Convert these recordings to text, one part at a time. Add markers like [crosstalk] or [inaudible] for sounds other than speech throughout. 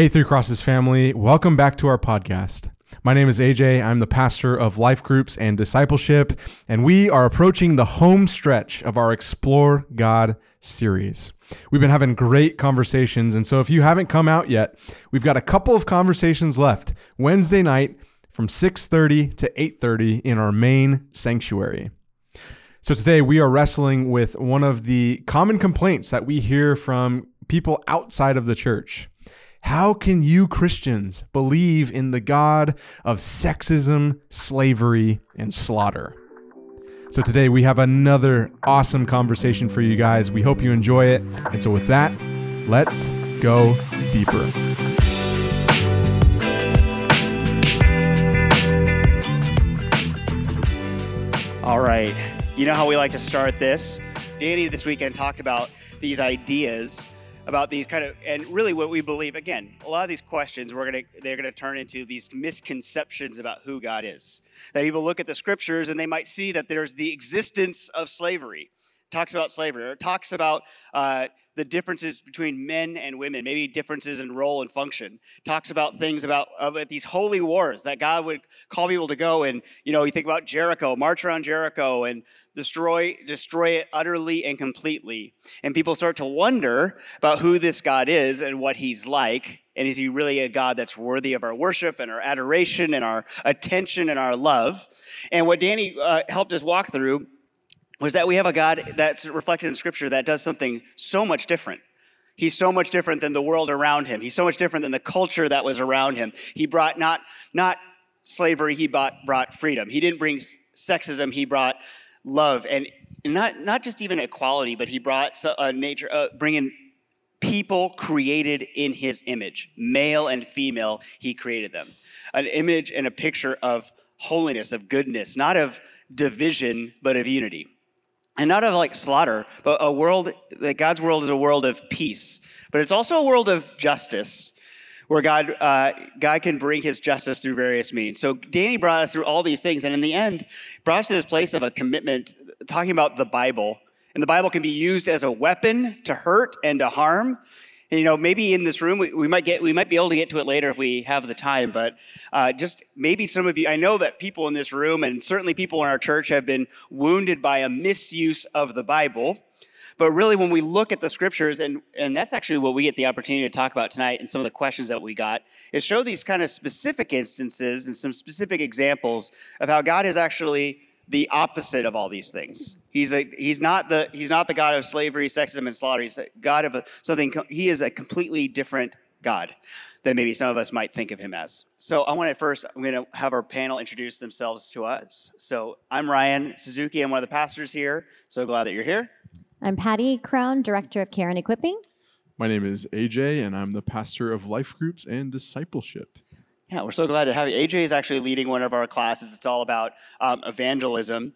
Hey, Three Crosses family, welcome back to our podcast. My name is AJ. I'm the pastor of life groups and discipleship, and we are approaching the home stretch of our Explore God series. We've been having great conversations, and so if you haven't come out yet, we've got a couple of conversations left Wednesday night from 6:30 to 8:30 in our main sanctuary. So today we are wrestling with one of the common complaints that we hear from people outside of the church. How can you Christians believe in the God of sexism, slavery, and slaughter? So today we have another awesome conversation for you guys. We hope you enjoy it. And so with that, let's go deeper. All right. You know how we like to start this? Danny this weekend talked about these ideas about these kind of and really what we believe again a lot of these questions we're going to they're going to turn into these misconceptions about who god is. That people look at the scriptures and they might see that there's the existence of slavery. Talks about slavery or it talks about uh, the differences between men and women maybe differences in role and function. Talks about things about, about these holy wars that god would call people to go and you know you think about jericho march around jericho and destroy destroy it utterly and completely and people start to wonder about who this god is and what he's like and is he really a god that's worthy of our worship and our adoration and our attention and our love and what danny uh, helped us walk through was that we have a god that's reflected in scripture that does something so much different He's so much different than the world around him. He's so much different than the culture that was around him. He brought not, not slavery, he brought, brought freedom. He didn't bring sexism, he brought love and not not just even equality, but he brought a nature, uh, bringing people created in his image, male and female. He created them, an image and a picture of holiness, of goodness, not of division, but of unity, and not of like slaughter, but a world that God's world is a world of peace, but it's also a world of justice where God, uh, God can bring his justice through various means. So Danny brought us through all these things, and in the end, brought us to this place of a commitment, talking about the Bible. And the Bible can be used as a weapon to hurt and to harm. And, you know, maybe in this room we, we, might get we might be able to get to it later if we have the time. But uh, just maybe some of you, I know that people in this room and certainly people in our church have been wounded by a misuse of the Bible. But really, when we look at the scriptures, and, and that's actually what we get the opportunity to talk about tonight and some of the questions that we got, is show these kind of specific instances and some specific examples of how God is actually the opposite of all these things. He's, a, he's, not the, he's not the God of slavery, sexism, and slaughter. He's a God of a, something, he is a completely different God than maybe some of us might think of him as. So I want to first, I'm going to have our panel introduce themselves to us. So I'm Ryan Suzuki. I'm one of the pastors here. So glad that you're here. I'm Pattie Krohn, Director of Care and Equipping. My name is AJ, and I'm the pastor of life groups and discipleship. Yeah, we're so glad to have you. AJ is actually leading one of our classes. It's all about um, evangelism.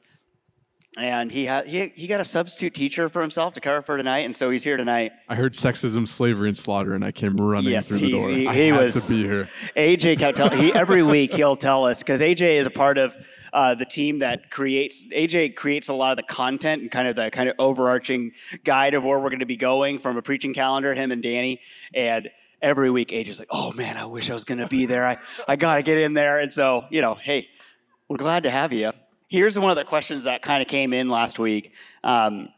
And he, had, he, he got a substitute teacher for himself to cover for tonight, and so he's here tonight. I heard sexism, slavery, and slaughter, and I came running yes, through the door. He, he I was to be here. AJ kept telling he every week he'll tell us because AJ is a part of uh, the team that creates AJ creates a lot of the content and kind of the kind of overarching guide of where we're going to be going from a preaching calendar. Him and Danny, and every week AJ's like, "Oh man, I wish I was going to be there. I I got to get in there." And so you know, hey, we're glad to have you. Here's one of the questions that kind of came in last week. Um,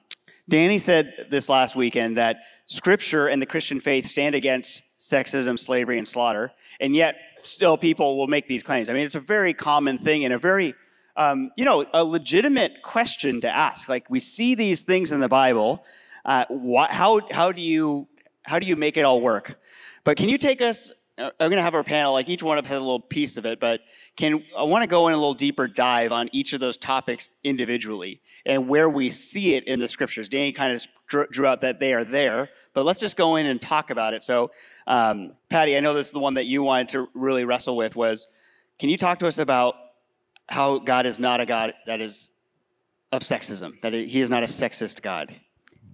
Danny said this last weekend that Scripture and the Christian faith stand against sexism, slavery, and slaughter, and yet still people will make these claims. I mean, it's a very common thing and a very um, you know, a legitimate question to ask. Like we see these things in the Bible. Uh, wh- how how do you how do you make it all work? But can you take us? Uh, I'm going to have our panel. Like each one of us has a little piece of it, but can I want to go in a little deeper dive on each of those topics individually and where we see it in the scriptures. Danny kind of drew, drew out that they are there, but let's just go in and talk about it. So, um, Pattie, I know this is the one that you wanted to really wrestle with. Was can you talk to us about how God is not a God that is of sexism, that he is not a sexist God.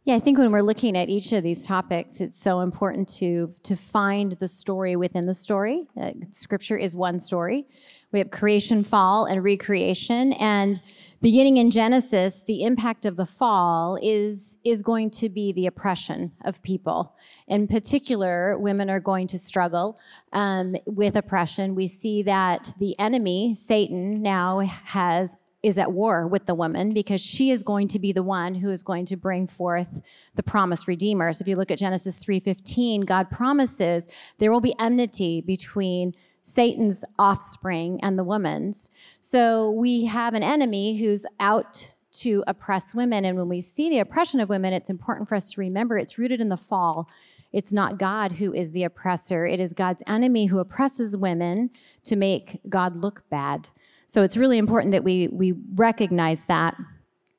Yeah, I think when we're looking at each of these topics, it's so important to to find the story within the story. Uh, scripture is one story. We have creation, fall, and recreation, and beginning in Genesis, the impact of the fall is is going to be the oppression of people. In particular, women are going to struggle um, with oppression. We see that the enemy, Satan, now has is at war with the woman because she is going to be the one who is going to bring forth the promised redeemer. So if you look at Genesis 3:15, God promises there will be enmity between Satan's offspring and the woman's. So we have an enemy who's out to oppress women and when we see the oppression of women, it's important for us to remember it's rooted in the fall. It's not God who is the oppressor. It is God's enemy who oppresses women to make God look bad. So it's really important that we, we recognize that.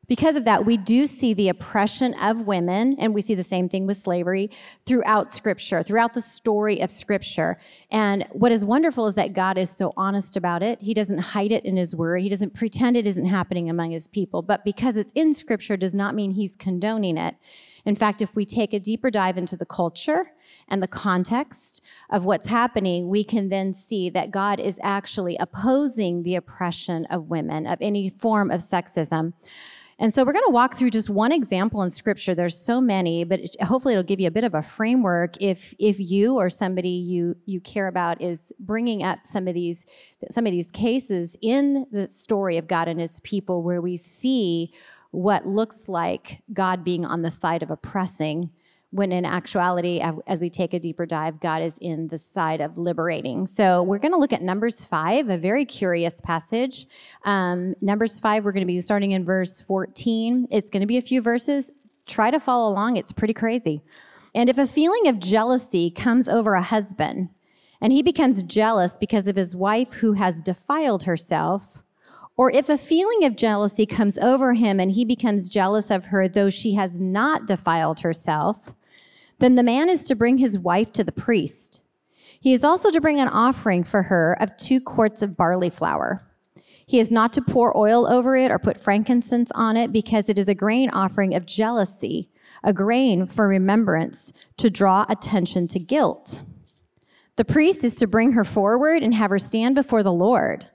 Because of that, we do see the oppression of women, and we see the same thing with slavery throughout Scripture, throughout the story of Scripture. And what is wonderful is that God is so honest about it. He doesn't hide it in His Word, He doesn't pretend it isn't happening among His people. But because it's in Scripture does not mean He's condoning it. In fact, if we take a deeper dive into the culture and the context of what's happening, we can then see that God is actually opposing the oppression of women, of any form of sexism. And so we're going to walk through just one example in scripture. There's so many, but hopefully it'll give you a bit of a framework if if you or somebody you you care about is bringing up some of these some of these cases in the story of God and his people where we see what looks like God being on the side of oppressing, when in actuality, as we take a deeper dive, God is in the side of liberating. So we're going to look at Numbers 5, a very curious passage. Um, Numbers 5, we're going to be starting in verse 14. It's going to be a few verses. Try to follow along, it's pretty crazy. And if a feeling of jealousy comes over a husband, and he becomes jealous because of his wife who has defiled herself, or if a feeling of jealousy comes over him and he becomes jealous of her, though she has not defiled herself, then the man is to bring his wife to the priest. He is also to bring an offering for her of two quarts of barley flour. He is not to pour oil over it or put frankincense on it because it is a grain offering of jealousy, a grain for remembrance to draw attention to guilt. The priest is to bring her forward and have her stand before the Lord.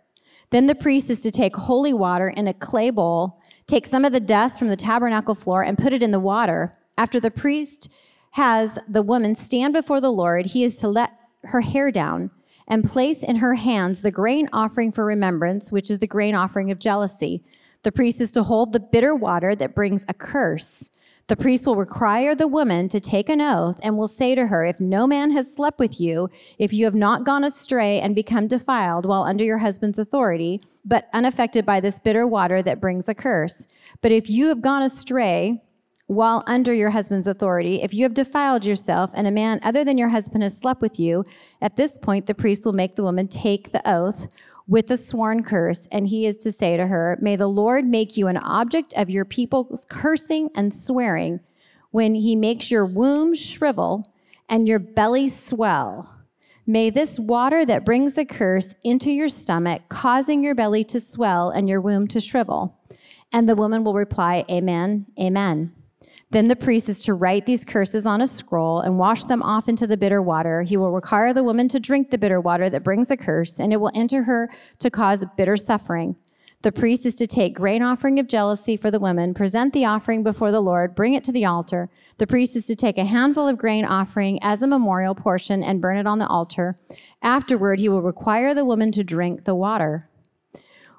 Then the priest is to take holy water in a clay bowl, take some of the dust from the tabernacle floor, and put it in the water. After the priest has the woman stand before the Lord, he is to let her hair down and place in her hands the grain offering for remembrance, which is the grain offering of jealousy. The priest is to hold the bitter water that brings a curse the priest will require the woman to take an oath and will say to her, If no man has slept with you, if you have not gone astray and become defiled while under your husband's authority, but unaffected by this bitter water that brings a curse, but if you have gone astray, while under your husband's authority, if you have defiled yourself and a man other than your husband has slept with you, at this point the priest will make the woman take the oath with a sworn curse, and he is to say to her, May the Lord make you an object of your people's cursing and swearing when he makes your womb shrivel and your belly swell. May this water that brings the curse into your stomach, causing your belly to swell and your womb to shrivel. And the woman will reply, Amen, Amen. Then the priest is to write these curses on a scroll and wash them off into the bitter water. He will require the woman to drink the bitter water that brings a curse, and it will enter her to cause bitter suffering. The priest is to take grain offering of jealousy for the woman, present the offering before the Lord, bring it to the altar. The priest is to take a handful of grain offering as a memorial portion and burn it on the altar. Afterward, he will require the woman to drink the water.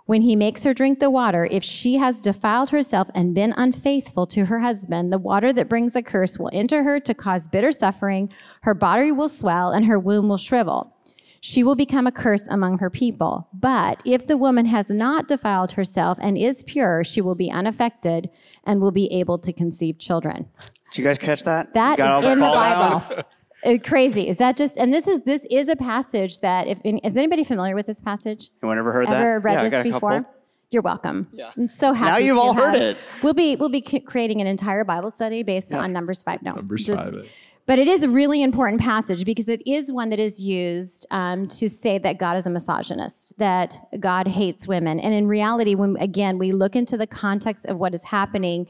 When he makes her drink the water, if she has defiled herself and been unfaithful to her husband, the water that brings a curse will enter her to cause bitter suffering. Her body will swell and her womb will shrivel. She will become a curse among her people. But if the woman has not defiled herself and is pure, she will be unaffected and will be able to conceive children. Did you guys catch that? That is in the Bible. [laughs] Uh, crazy. Is that just? And this is this is a passage that if is anybody familiar with this passage? Anyone ever heard Ever that? Ever read yeah, this before? Couple. You're welcome. Yeah. I'm so happy. Now you've all have. heard it. We'll be we'll be creating an entire Bible study based yeah. on Numbers five. No, Numbers just, five. But it is a really important passage because it is one that is used um, to say that God is a misogynist, that God hates women. And in reality, when again we look into the context of what is happening,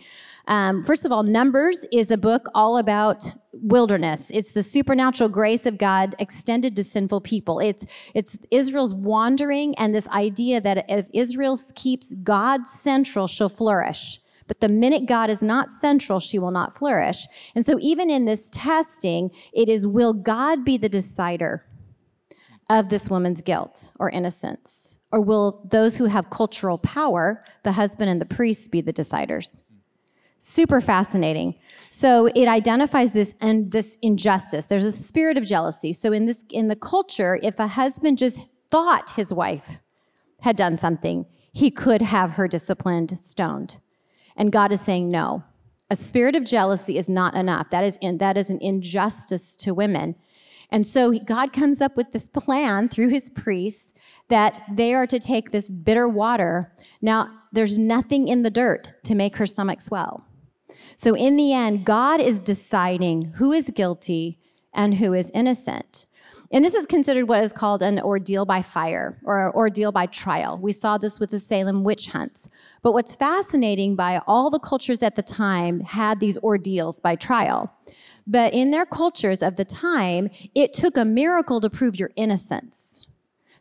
um, first of all, Numbers is a book all about wilderness. It's the supernatural grace of God extended to sinful people. It's it's Israel's wandering and this idea that if Israel keeps God central, she'll flourish. But the minute God is not central, she will not flourish. And so, even in this testing, it is will God be the decider of this woman's guilt or innocence? Or will those who have cultural power, the husband and the priest, be the deciders? Super fascinating. So it identifies this and this injustice. There's a spirit of jealousy. So in this in the culture, if a husband just thought his wife had done something, he could have her disciplined, stoned. And God is saying, no, a spirit of jealousy is not enough. That is, in, that is an injustice to women. And so God comes up with this plan through his priests that they are to take this bitter water. Now, there's nothing in the dirt to make her stomach swell. So in the end, God is deciding who is guilty and who is innocent. And this is considered what is called an ordeal by fire or an ordeal by trial. We saw this with the Salem witch hunts. But what's fascinating by all the cultures at the time had these ordeals by trial. But in their cultures of the time, it took a miracle to prove your innocence.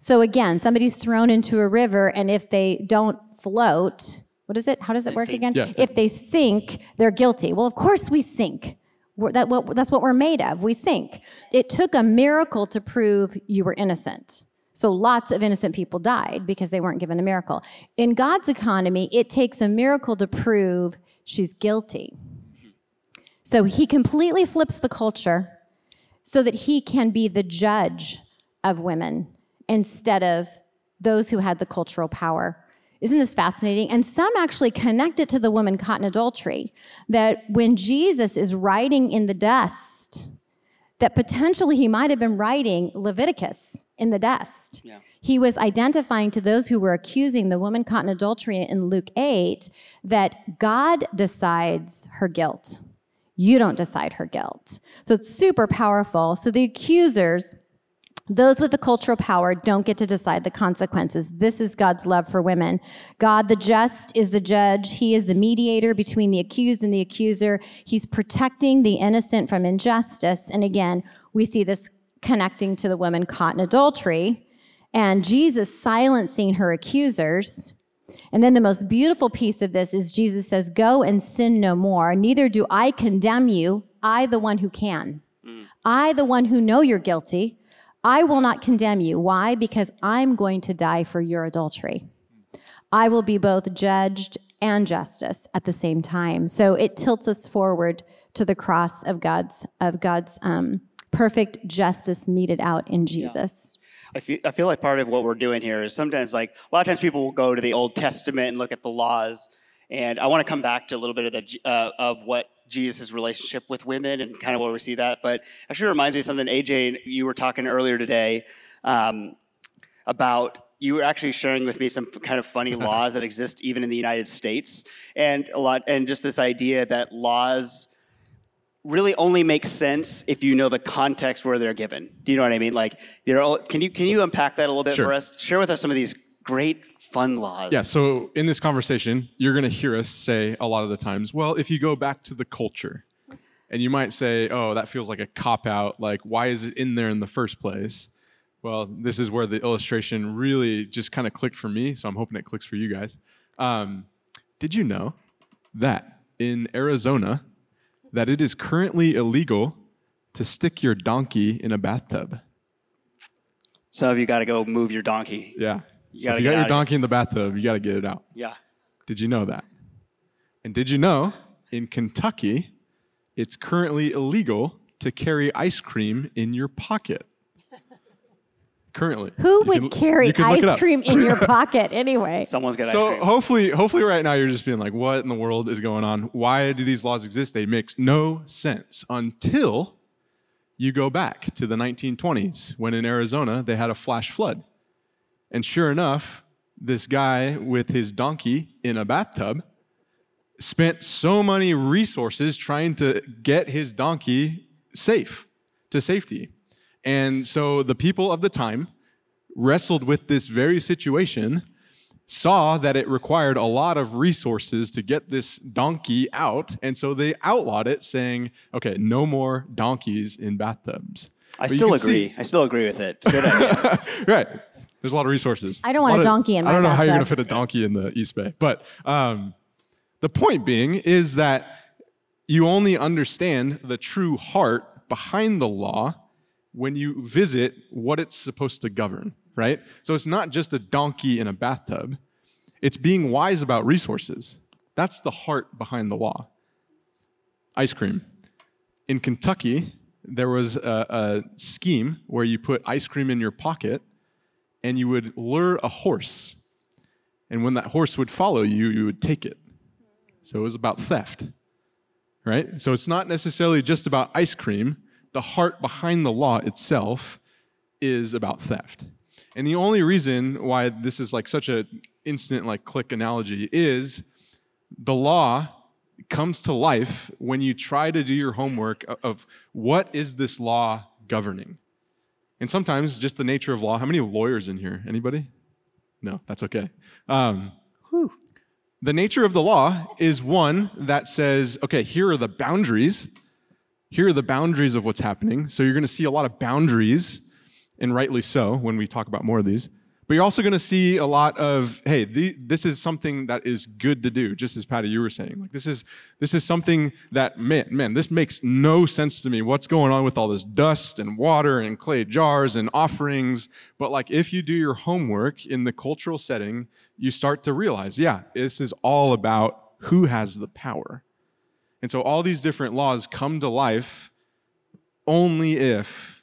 So again, somebody's thrown into a river, and if they don't float, what is it? How does it work again? Yeah. If they sink, they're guilty. Well, of course we sink. We're, that, what, that's what we're made of. We sink. It took a miracle to prove you were innocent. So lots of innocent people died because they weren't given a miracle. In God's economy, it takes a miracle to prove she's guilty. So he completely flips the culture so that he can be the judge of women instead of those who had the cultural power. Isn't this fascinating? And some actually connect it to the woman caught in adultery. That when Jesus is writing in the dust, that potentially he might have been writing Leviticus in the dust. Yeah. He was identifying to those who were accusing the woman caught in adultery in Luke 8 that God decides her guilt. You don't decide her guilt. So it's super powerful. So the accusers those with the cultural power don't get to decide the consequences. This is God's love for women. God, the just, is the judge. He is the mediator between the accused and the accuser. He's protecting the innocent from injustice. And again, we see this connecting to the woman caught in adultery and Jesus silencing her accusers. And then the most beautiful piece of this is Jesus says, Go and sin no more. Neither do I condemn you, I, the one who can. Mm. I, the one who know you're guilty. I will not condemn you. Why? Because I'm going to die for your adultery. I will be both judged and justice at the same time. So it tilts us forward to the cross of God's of God's um, perfect justice meted out in Jesus. I feel, I feel like part of what we're doing here is sometimes like a lot of times people will go to the Old Testament and look at the laws, and I want to come back to a little bit of the uh, of what Jesus' relationship with women and kind of where we see that. But actually reminds me of something AJ you were talking earlier today um, about. You were actually sharing with me some kind of funny [laughs] laws that exist even in the United States, and a lot, and just this idea that laws really only make sense if you know the context where they're given. Do you know what I mean? Like, know, can you can you unpack that a little bit Sure. for us? Share with us some of these great fun laws. Yeah, so in this conversation, you're going to hear us say a lot of the times, well, if you go back to the culture, and you might say, oh, that feels like a cop out. Like, why is it in there in the first place? Well, this is where the illustration really just kind of clicked for me, so I'm hoping it clicks for you guys. Um, did you know that in Arizona, that it is currently illegal to stick your donkey in a bathtub? So you got to go move your donkey. Yeah. You so if you got your donkey in the bathtub, you got to get it out. Yeah. Did you know that? And did you know in Kentucky, it's currently illegal to carry ice cream in your pocket? [laughs] Currently. Who You would can- carry you can look it ice cream in your [laughs] pocket anyway? Someone's got ice cream. So hopefully, hopefully, right now you're just being like, "What in the world is going on? Why do these laws exist? They make no sense." Until you go back to the 1920s, when in Arizona they had a flash flood, and sure enough, this guy with his donkey in a bathtub spent so many resources trying to get his donkey safe to safety. And so the people of the time wrestled with this very situation, saw that it required a lot of resources to get this donkey out, and so they outlawed it, saying, okay, no more donkeys in bathtubs. I But still agree. see- I still agree with it. It's good idea. [laughs] right. There's a lot of resources. I don't want a of- donkey in I don't know how you're going to fit a donkey in the East Bay. But um, the point being is that you only understand the true heart behind the law when you visit what it's supposed to govern, right? So it's not just a donkey in a bathtub, it's being wise about resources. That's the heart behind the law. Ice cream. In Kentucky, there was a, a scheme where you put ice cream in your pocket and you would lure a horse. And when that horse would follow you, you would take it. So it was about theft, right? So it's not necessarily just about ice cream. The heart behind the law itself is about theft. And the only reason why this is like such a instant like click analogy is the law comes to life when you try to do your homework of- of what is this law governing. And sometimes just the nature of law. How many lawyers in here? Anybody? No, that's okay. Um, the nature of the law is one that says, okay, here are the boundaries. Here are the boundaries of what's happening. So you're going to see a lot of boundaries, and rightly so when we talk about more of these. But you're also going to see a lot of, hey, the, this is something that is good to do, just as Pattie, you were saying. Like this is this is something that man, man, this makes no sense to me. What's going on with all this dust and water and clay jars and offerings? But like if you do your homework in the cultural setting, you start to realize, yeah, this is all about who has the power. And so all these different laws come to life only if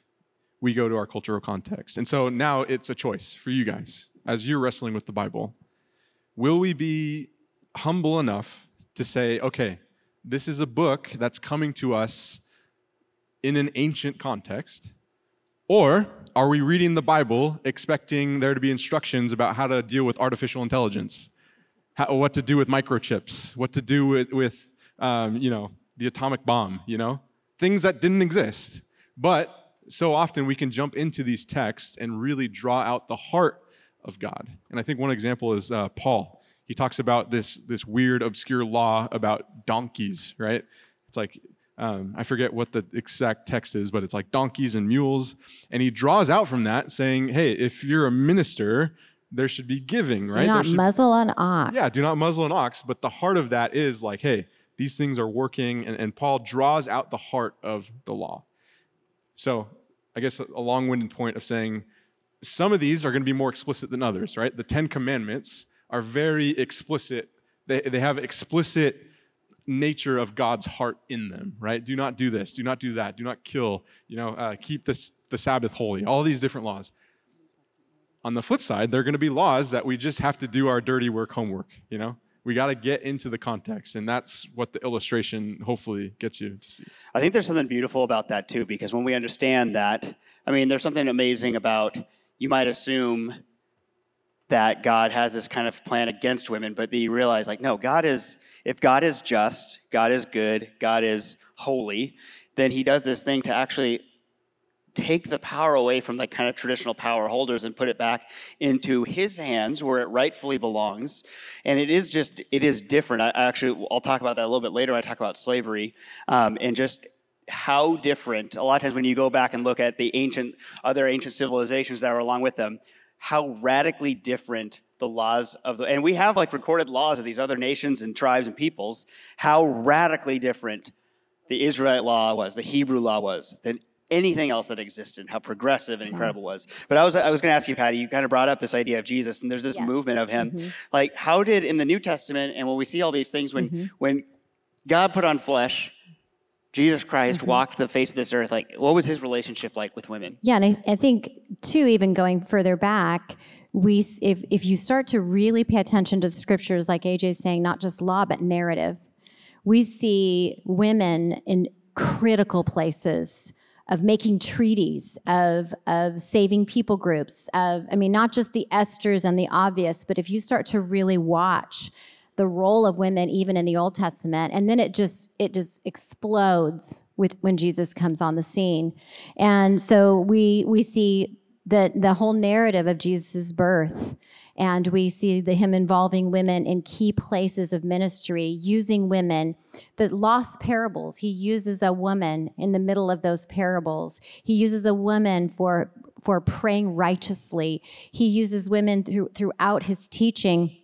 we go to our cultural context. And so now it's a choice for you guys as you're wrestling with the Bible. Will we be humble enough to say, okay, this is a book that's coming to us in an ancient context? Or are we reading the Bible expecting there to be instructions about how to deal with artificial intelligence? How, what to do with microchips? What to do with, with um, you know, the atomic bomb, you know? Things that didn't exist. But so often we can jump into these texts and really draw out the heart of God. And I think one example is uh, Paul. He talks about this, this weird, obscure law about donkeys, right? It's like, um, I forget what the exact text is, but it's like donkeys and mules. And he draws out from that saying, hey, if you're a minister, there should be giving, right? Do not should- muzzle an ox. yeah, do not muzzle an ox. But the heart of that is like, hey, these things are working. And, and Paul draws out the heart of the law. So I guess a long winded point of saying some of these are going to be more explicit than others, right? The Ten Commandments are very explicit, they, they have explicit nature of God's heart in them, right? Do not do this, do not do that, do not kill, you know, uh, keep this, the Sabbath holy, all these different laws. On the flip side, there are going to be laws that we just have to do our dirty work homework, you know? We got to get into the context, and that's what the illustration hopefully gets you to see. I think there's something beautiful about that too, because when we understand that, I mean, there's something amazing about you might assume that God has this kind of plan against women, but you realize, like, no, God is, if God is just, God is good, God is holy, then he does this thing to actually take the power away from the kind of traditional power holders and put it back into his hands where it rightfully belongs. And it is just it is different. I actually i'll talk about that a little bit later when i talk about slavery um, and just how different a lot of times when you go back and look at the ancient other ancient civilizations that were along with them how radically different the laws of the and we have like recorded laws of these other nations and tribes and peoples how radically different the Israelite law was, the Hebrew law was, than anything else that existed, how progressive and incredible was. But I was I was going to ask you, Pattie. You kind of brought up this idea of Jesus, and there's this Yes. movement of him. Mm-hmm. Like, how did in the New Testament, and when we see all these things, when mm-hmm. when God put on flesh, Jesus Christ mm-hmm. walked the face of this earth. Like, what was his relationship like with women? Yeah, and I, I think too, even going further back, we if if you start to really pay attention to the scriptures, like AJ's saying, not just law but narrative, we see women in critical places of making treaties, of of saving people groups, of I mean, not just the Esthers and the obvious, but if you start to really watch the role of women even in the Old Testament, and then it just it just explodes with when Jesus comes on the scene, and so we we see the the whole narrative of Jesus' birth and we see the, him involving women in key places of ministry, using women. The lost parables, he uses a woman in the middle of those parables. He uses a woman for for praying righteously. He uses women through, throughout his teaching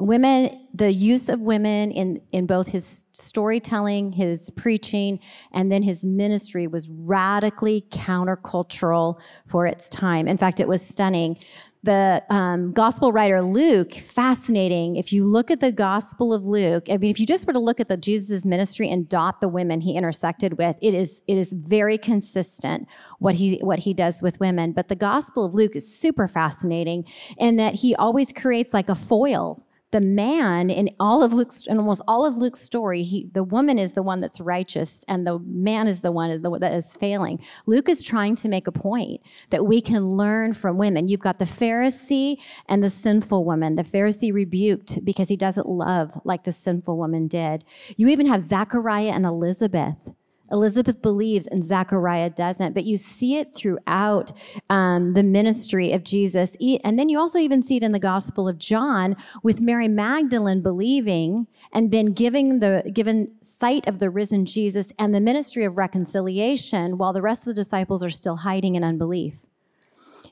women the use of women in in both his storytelling his preaching and then his ministry was radically countercultural for its time in fact it was stunning the um, gospel writer Luke, fascinating. If you look at the gospel of Luke, I mean, if you just were to look at the Jesus' ministry and dot the women he intersected with, it is it is very consistent what he what he does with women. But the gospel of Luke is super fascinating in that he always creates like a foil the man in all of Luke's, in almost all of Luke's story, he, the woman is the one that's righteous and the man is the one that is failing. Luke is trying to make a point that we can learn from women. You've got the Pharisee and the sinful woman. The Pharisee rebuked because he doesn't love like the sinful woman did. You even have Zechariah and Elizabeth Elizabeth believes and Zechariah doesn't, but you see it throughout um, the ministry of Jesus. And then you also even see it in the Gospel of John with Mary Magdalene believing and been giving the given sight of the risen Jesus and the ministry of reconciliation while the rest of the disciples are still hiding in unbelief.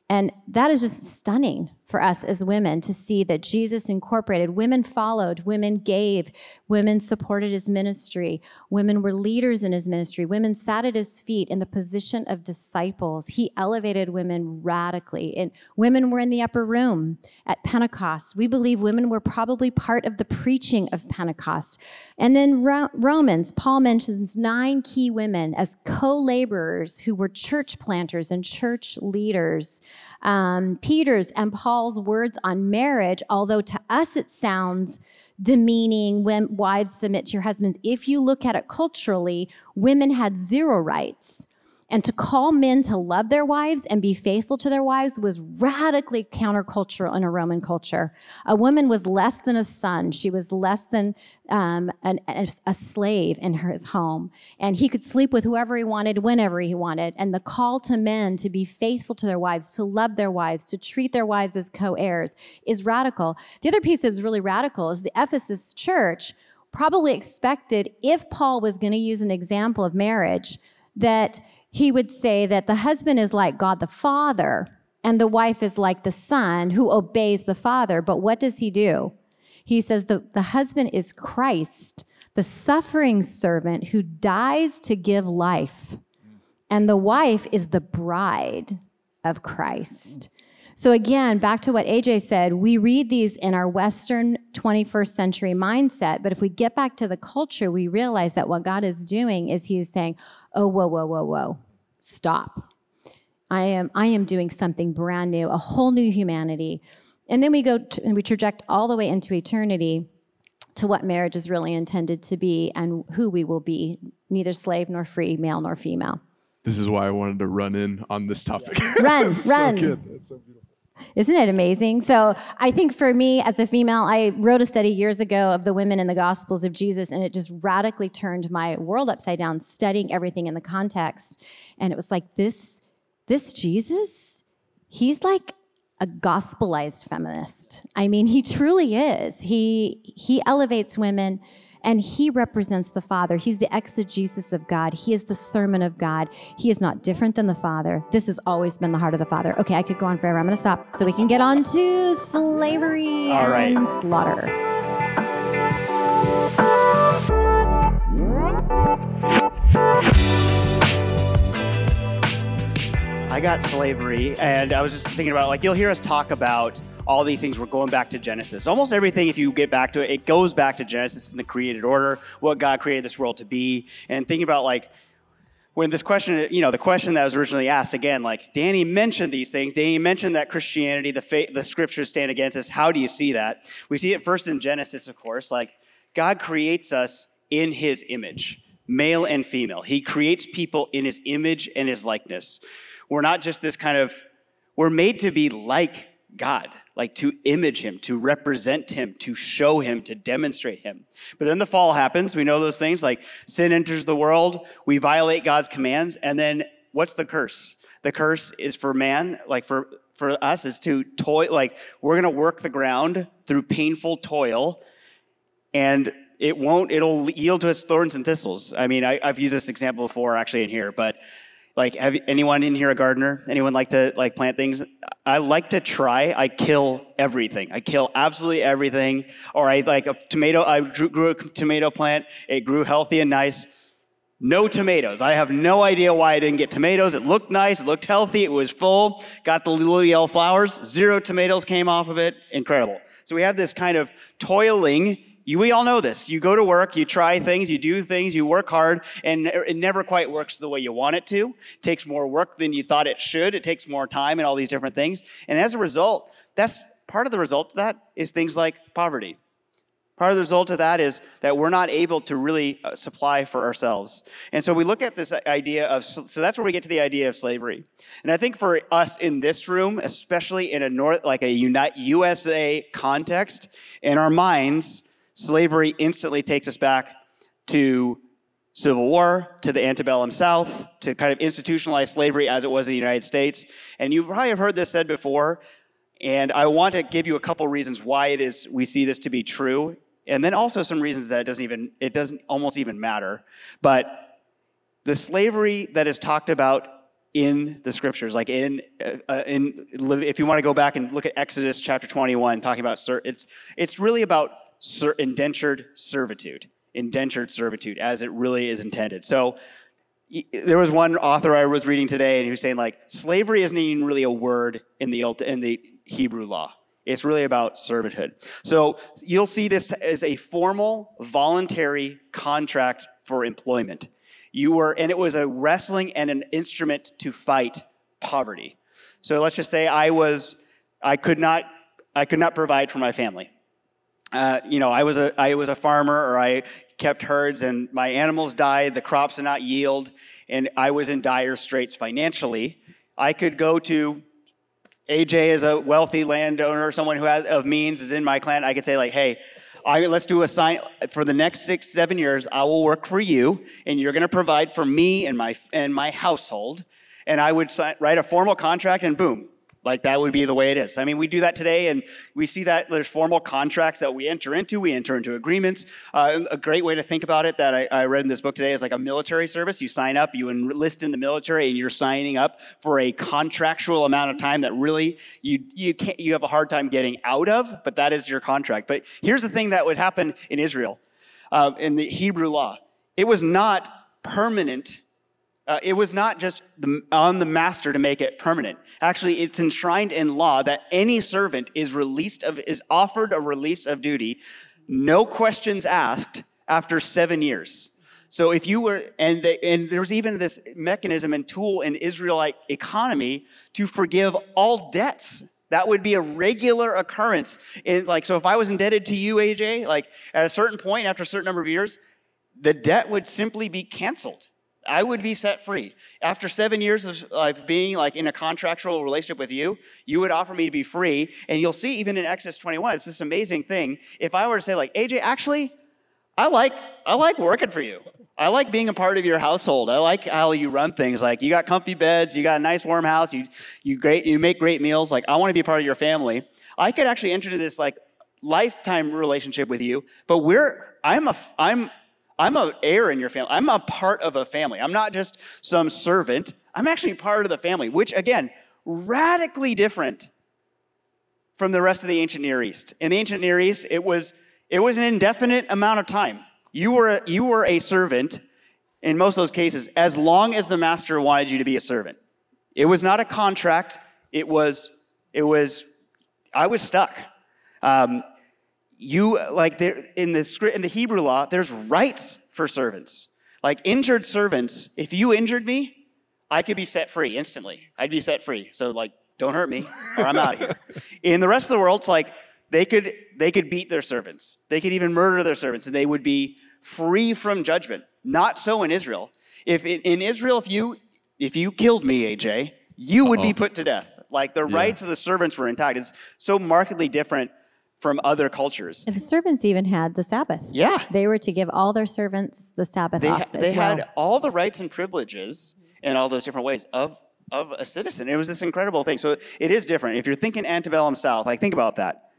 And that is just stunning for us as women to see that Jesus incorporated. Women followed, women gave, women supported his ministry, women were leaders in his ministry, women sat at his feet in the position of disciples. He elevated women radically. And women were in the upper room at Pentecost. We believe women were probably part of the preaching of Pentecost. And then Romans, Paul mentions nine key women as co laborers who were church planters and church leaders. Um, Peter's and Paul's words on marriage, although to us it sounds demeaning when wives submit to your husbands, if you look at it culturally, women had zero rights. And to call men to love their wives and be faithful to their wives was radically countercultural in a Roman culture. A woman was less than a son. She was less than um, an, a slave in his home. And he could sleep with whoever he wanted, whenever he wanted. And the call to men to be faithful to their wives, to love their wives, to treat their wives as co heirs is radical. The other piece that was really radical is the Ephesus church probably expected if Paul was going to use an example of marriage, that he would say that the husband is like God the Father and the wife is like the son who obeys the father. But what does he do? He says the, the husband is Christ, the suffering servant who dies to give life. And the wife is the bride of Christ. So, again, back to what AJ said, we read these in our Western 21st century mindset. But if we get back to the culture, we realize that what God is doing is He is saying, oh, whoa, whoa, whoa, whoa, stop. I am, I am doing something brand new, a whole new humanity. And then we go to, and we traject all the way into eternity to what marriage is really intended to be and who we will be, neither slave nor free, male nor female. This is why I wanted to run in on this topic. Run, [laughs] run. So Isn't it amazing? So I think for me as a female, I wrote a study years ago of the women in the Gospels of Jesus, and it just radically turned my world upside down, studying everything in the context. And it was like this, this Jesus, he's like a gospelized feminist. I mean, he truly is. He he elevates women and he represents the Father. He's the exegesis of God. He is the sermon of God. He is not different than the Father. This has always been the heart of the Father. Okay, I could go on forever. I'm going to stop so we can get on to slavery All right. and slaughter. I got slavery, and I was just thinking about like you'll hear us talk about all these things, we're going back to Genesis. Almost everything, if you get back to it, it goes back to Genesis in the created order, what God created this world to be. And thinking about like, when this question, you know, the question that was originally asked again, like Danny mentioned these things. Danny mentioned that Christianity, the faith, the scriptures stand against us. How do you see that? We see it first in Genesis, of course. Like God creates us in His image, male and female. He creates people in His image and His likeness. We're not just this kind of. We're made to be like God, like to image him, to represent him, to show him, to demonstrate him. But then the fall happens. We know those things like sin enters the world, we violate God's commands, and then what's the curse? The curse is for man, like for for us is to toil like we're going to work the ground through painful toil and it won't it'll yield to us thorns and thistles i mean I, have used this example before actually in here but like, have anyone in here a gardener? Anyone like to like plant things? I like to try. I kill everything. I kill absolutely everything. Or I like a tomato. I grew a tomato plant. It grew healthy and nice. No tomatoes. I have no idea why I didn't get tomatoes. It looked nice. It looked healthy. It was full. Got the little yellow flowers. Zero tomatoes came off of it. Incredible. So we have this kind of toiling you, we all know this. You go to work, you try things, you do things, you work hard, and it never quite works the way you want it to. It takes more work than you thought it should. It takes more time and all these different things. And as a result, that's part of the result of that is things like poverty. Part of the result of that is that we're not able to really uh, supply for ourselves. And so we look at this idea of, so that's where we get to the idea of slavery. And I think for us in this room, especially in a North, like a USA context, in our minds, slavery instantly takes us back to Civil War, to the antebellum South, to kind of institutionalized slavery as it was in the United States. And you probably have heard this said before, and I want to give you a couple reasons why it is we see this to be true, and then also some reasons that it doesn't even it doesn't almost even matter. But the slavery that is talked about in the scriptures, like in uh, uh in if you want to go back and look at Exodus chapter 21, talking about it's it's really about ser- indentured servitude, indentured servitude as it really is intended. So there was one author I was reading today, and he was saying like slavery isn't even really a word in the in the Hebrew law. It's really about servanthood. So you'll see this as a formal, voluntary contract for employment. You were, and it was a wrestling and an instrument to fight poverty. So let's just say I was, I could not, I could not provide for my family. Uh, you know, I was a I was a farmer, or I kept herds, and my animals died. The crops did not yield, and I was in dire straits financially. I could go to AJ as a wealthy landowner, someone who has of means is in my clan. I could say like, hey. I, let's do a sign for the next six, seven years. I will work for you, and you're going to provide for me and my and my household. And I would sign, write a formal contract, and boom, like that would be the way it is. I mean, we do that today, and we see that there's formal contracts that we enter into. We enter into agreements. Uh, a great way to think about it that I, I, read in this book today is like a military service. You sign up, you enlist in the military, and you're signing up for a contractual amount of time that really you you can't you have a hard time getting out of. But that is your contract. But here's the thing that would happen in Israel, uh, in the Hebrew law. It was not permanent uh, it was not just the, on the master to make it permanent. Actually, it's enshrined in law that any servant is released of is offered a release of duty, no questions asked, after seven years. So if you were, and, the, and there was even this mechanism and tool in Israelite economy to forgive all debts. That would be a regular occurrence. In like, so if I was indebted to you, AJ, like at a certain point after a certain number of years, the debt would simply be canceled. I would be set free. After seven years of, being like in a contractual relationship with you, you would offer me to be free. And you'll see even in Exodus 21, it's this amazing thing. If I were to say like, AJ, actually, I like, I like working for you. I like being a part of your household. I like how you run things. Like you got comfy beds, you got a nice warm house, you, you great, you make great meals. Like I want to be part of your family. I could actually enter into this like lifetime relationship with you, but we're, I'm a, I'm, I'm an heir in your family. I'm a part of a family. I'm not just some servant. I'm actually part of the family, which again, radically different from the rest of the ancient Near East. In the ancient Near East, it was it was an indefinite amount of time. You were a, you were a servant in most of those cases as long as the master wanted you to be a servant. It was not a contract. It was it was I was stuck. Um, you like there in the script in the Hebrew law, there's rights for servants. Like injured servants, if you injured me, I could be set free instantly. I'd be set free. So like, don't hurt me, or I'm out of here. [laughs] In the rest of the world, it's like they could they could beat their servants. They could even murder their servants, and they would be free from judgment. Not so in Israel. If in Israel, if you if you killed me, AJ, you would Uh-oh. be put to death. Like the rights of the servants were intact. It's so markedly different from other cultures. And the servants even had the Sabbath. Yeah. They were to give all their servants the Sabbath They, off they well. had all the rights and privileges in all those different ways of, of a citizen. It was this incredible thing. So it is different. If you're thinking antebellum South, like think about that.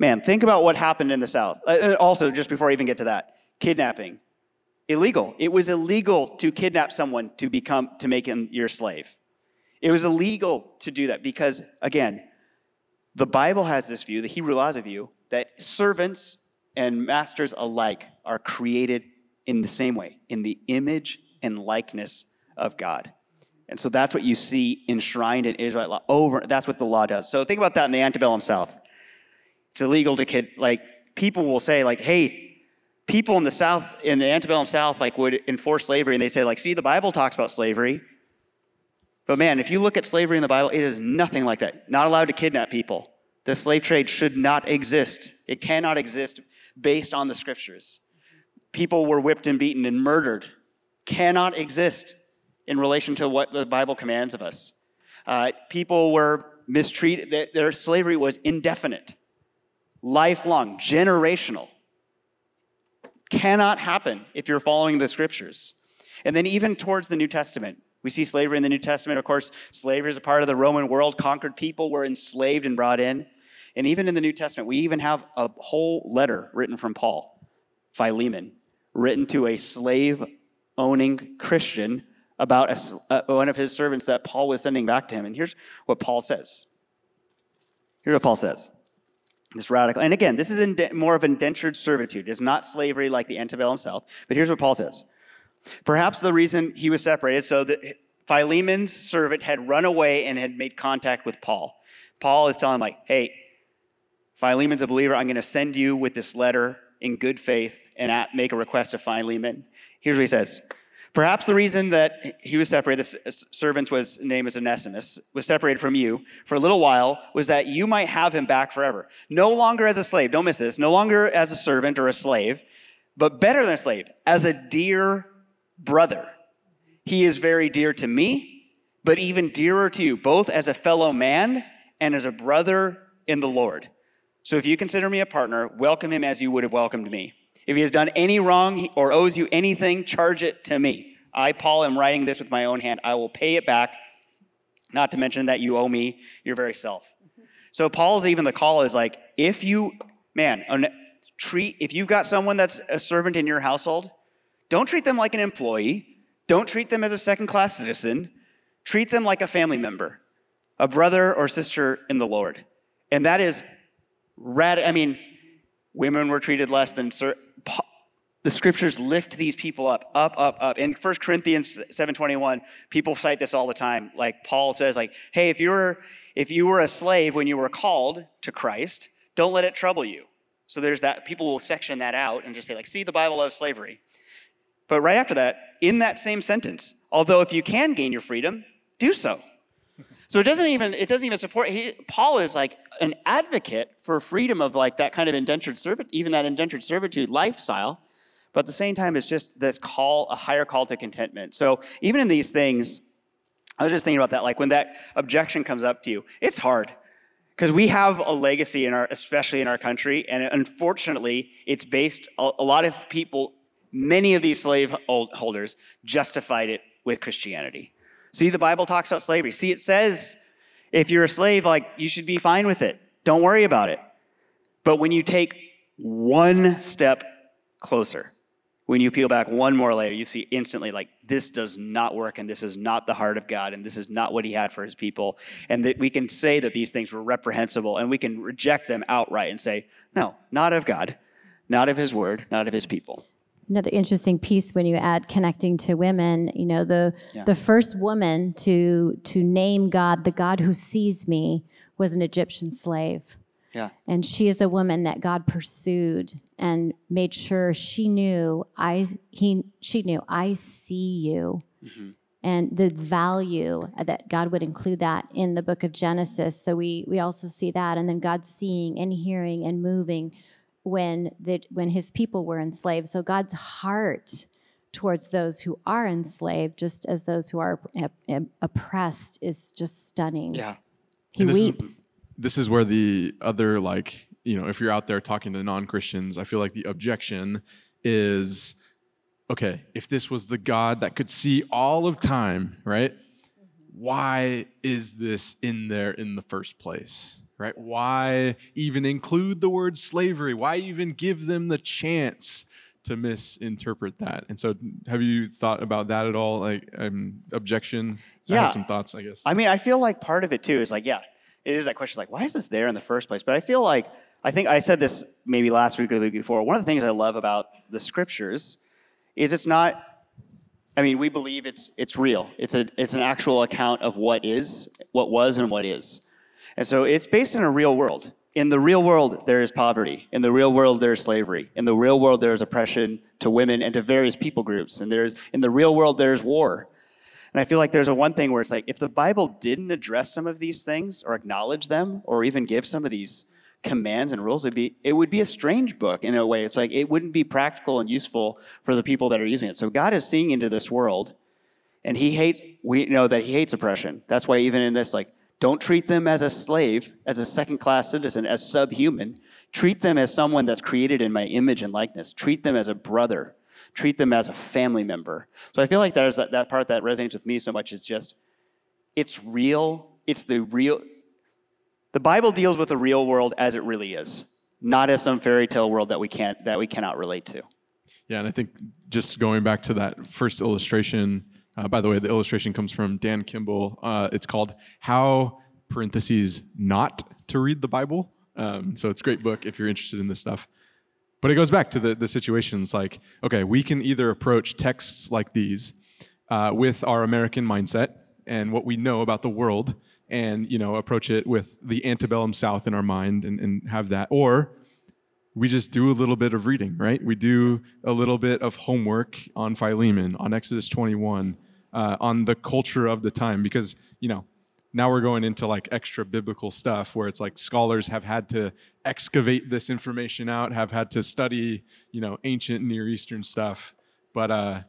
Man, think about what happened in the South. Uh, And also, just before I even get to that, kidnapping. Illegal. It was illegal to kidnap someone to become to make him your slave. It was illegal to do that because, again, the Bible has this view, the Hebrew laws of view, that servants and masters alike are created in the same way, in the image and likeness of God. And so that's what you see enshrined in Israelite law over. That's what the law does. So think about that in the antebellum South. It's illegal to kid. Like people will say, like, "Hey, people in the South, in the antebellum South, like would enforce slavery," and they say, like, "See, the Bible talks about slavery." But man, if you look at slavery in the Bible, it is nothing like that. Not allowed to kidnap people. The slave trade should not exist. It cannot exist based on the scriptures. People were whipped and beaten and murdered. Cannot exist in relation to what the Bible commands of us. Uh, people were mistreated. Their, slavery was indefinite, lifelong, generational. Cannot happen if you're following the scriptures. And then, even towards the New Testament, we see slavery in the New Testament. Of course, slavery is a part of the Roman world. Conquered people were enslaved and brought in. And even in the New Testament, we even have a whole letter written from Paul, Philemon, written to a slave owning Christian about a, uh, one of his servants that Paul was sending back to him. And here's what Paul says. Here's what Paul says. This radical, and again, this is more of indentured servitude. It's not slavery like the antebellum South. But here's what Paul says. Perhaps the reason he was separated, so that Philemon's servant had run away and had made contact with Paul. Paul is telling him, like, hey, Philemon's a believer. I'm going to send you with this letter in good faith and make a request of Philemon. Here's what he says. Perhaps the reason that he was separated, this servant was name is Onesimus, was separated from you for a little while, was that you might have him back forever. No longer as a slave, don't miss this, no longer as a servant or a slave, but better than a slave, as a dear brother. He is very dear to me, but even dearer to you, both as a fellow man and as a brother in the Lord. So if you consider me a partner, welcome him as you would have welcomed me. If he has done any wrong or owes you anything, charge it to me. I, Paul, am writing this with my own hand. I will pay it back, not to mention that you owe me your very self. So Paul's even the call is like, if you, man, treat, if you've got someone that's a servant in your household, don't treat them like an employee. Don't treat them as a second class citizen. Treat them like a family member, a brother or sister in the Lord. And that is rad. I mean, women were treated less than sir. The scriptures lift these people up, up, up, up. In 1 Corinthians 7:21, people cite this all the time. Like Paul says, like, hey, if you were if you were a slave when you were called to Christ, don't let it trouble you. So there's that, people will section that out and just say, like, see, the Bible loves slavery. But right after that, in that same sentence, although if you can gain your freedom, do so. So it doesn't even it doesn't even support. He, Paul is like an advocate for freedom of like that kind of indentured servitude, even that indentured servitude lifestyle. But at the same time, it's just this call, a higher call to contentment. So even in these things, I was just thinking about that. Like when that objection comes up to you, it's hard because we have a legacy in our, especially in our country, and unfortunately, it's based. A, a lot of people, many of these slave holders, justified it with Christianity. See, the Bible talks about slavery. See, it says if you're a slave, like you should be fine with it. Don't worry about it. But when you take one step closer, when you peel back one more layer, you see instantly like this does not work and this is not the heart of God and this is not what he had for his people. And that we can say that these things were reprehensible and we can reject them outright and say, no, not of God, not of his word, not of his people. Another interesting piece when you add connecting to women, you know, the yeah. the first woman to to name God, the God who sees me, was an Egyptian slave. Yeah. And she is a woman that God pursued and made sure she knew I he she knew I see you. Mm-hmm. And the value that God would include that in the book of Genesis. So we we also see that and then God seeing and hearing and moving when the when his people were enslaved. So God's heart towards those who are enslaved just as those who are oppressed is just stunning. Yeah. He And this is- weeps. this is where the other like you know if you're out there talking to non-christians i feel like the objection is okay if this was the god that could see all of time right why is this in there in the first place right why even include the word slavery why even give them the chance to misinterpret that and so have you thought about that at all like um, objection i Yeah. have some thoughts i guess I mean, I feel like part of it too is like, yeah, it is that question like, why is this there in the first place? But I feel like, I think I said this maybe last week or the week before. One of the things I love about the scriptures is it's not. I mean, we believe it's it's real. It's a it's an actual account of what is, what was, and what is, and so it's based in a real world. In the real world, there is poverty. In the real world, there is slavery. In the real world, there is oppression to women and to various people groups. And there's in the real world, there's war. And I feel like there's a one thing where it's like if the Bible didn't address some of these things or acknowledge them or even give some of these commands and rules, it'd be it would be a strange book in a way. It's like it wouldn't be practical and useful for the people that are using it. So God is seeing into this world and he hates we know that he hates oppression. That's why even in this, like, don't treat them as a slave, as a second class citizen, as subhuman. Treat them as someone that's created in my image and likeness. Treat them as a brother treat them as a family member. So I feel like there's that, that part that resonates with me so much is just it's real. It's the real. The Bible deals with the real world as it really is, not as some fairy tale world that we can't that we cannot relate to. Yeah, and I think just going back to that first illustration. Uh, by the way, the illustration comes from Dan Kimball. Uh, it's called "How parentheses Not to Read the Bible." Um, so it's a great book if you're interested in this stuff. But it goes back to the the situations like, okay, we can either approach texts like these uh, with our American mindset and what we know about the world, and you know, approach it with the antebellum South in our mind and, and have that, or we just do a little bit of reading, right? We do a little bit of homework on Philemon, on Exodus 21, uh, on the culture of the time, because, you know, now we're going into like extra biblical stuff where it's like scholars have had to excavate this information out, have had to study, you know, ancient Near Eastern stuff. But uh,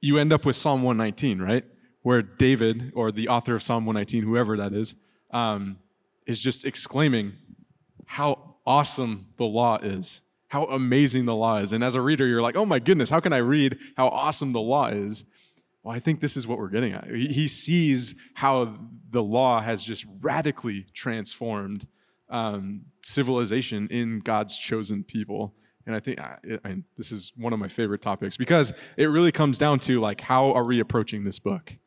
you end up with Psalm 119, right? Where David, or the author of Psalm 119, whoever that is, um, is just exclaiming, how awesome the law is, how amazing the law is. And as a reader, you're like, oh my goodness, how can I read how awesome the law is? Well, I think this is what we're getting at. He sees how the law has just radically transformed um, civilization in God's chosen people. And I think I, I, this is one of my favorite topics because it really comes down to like, how are we approaching this book?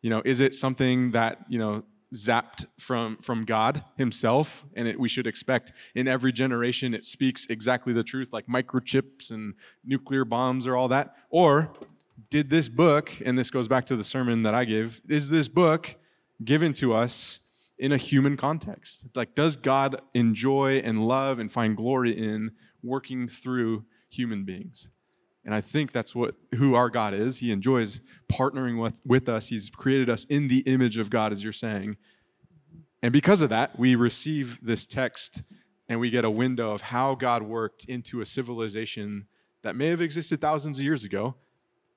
You know, is it something that you know zapped from from God Himself, and it, we should expect in every generation it speaks exactly the truth, like microchips and nuclear bombs or all that? Or did this book, and this goes back to the sermon that I gave, is this book given to us in a human context? Like, does God enjoy and love and find glory in working through human beings? And I think that's what who our God is. He enjoys partnering with, with us. He's created us in the image of God, as you're saying. And because of that, we receive this text and we get a window of how God worked into a civilization that may have existed thousands of years ago,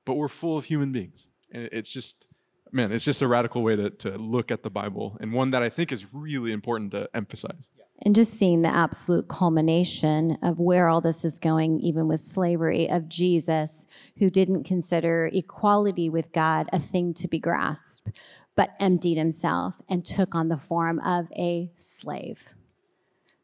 but we're full of human beings. And it's just, man, it's just a radical way to, to look at the Bible and one that I think is really important to emphasize. And just seeing the absolute culmination of where all this is going, even with slavery, of Jesus, who didn't consider equality with God a thing to be grasped, but emptied himself and took on the form of a slave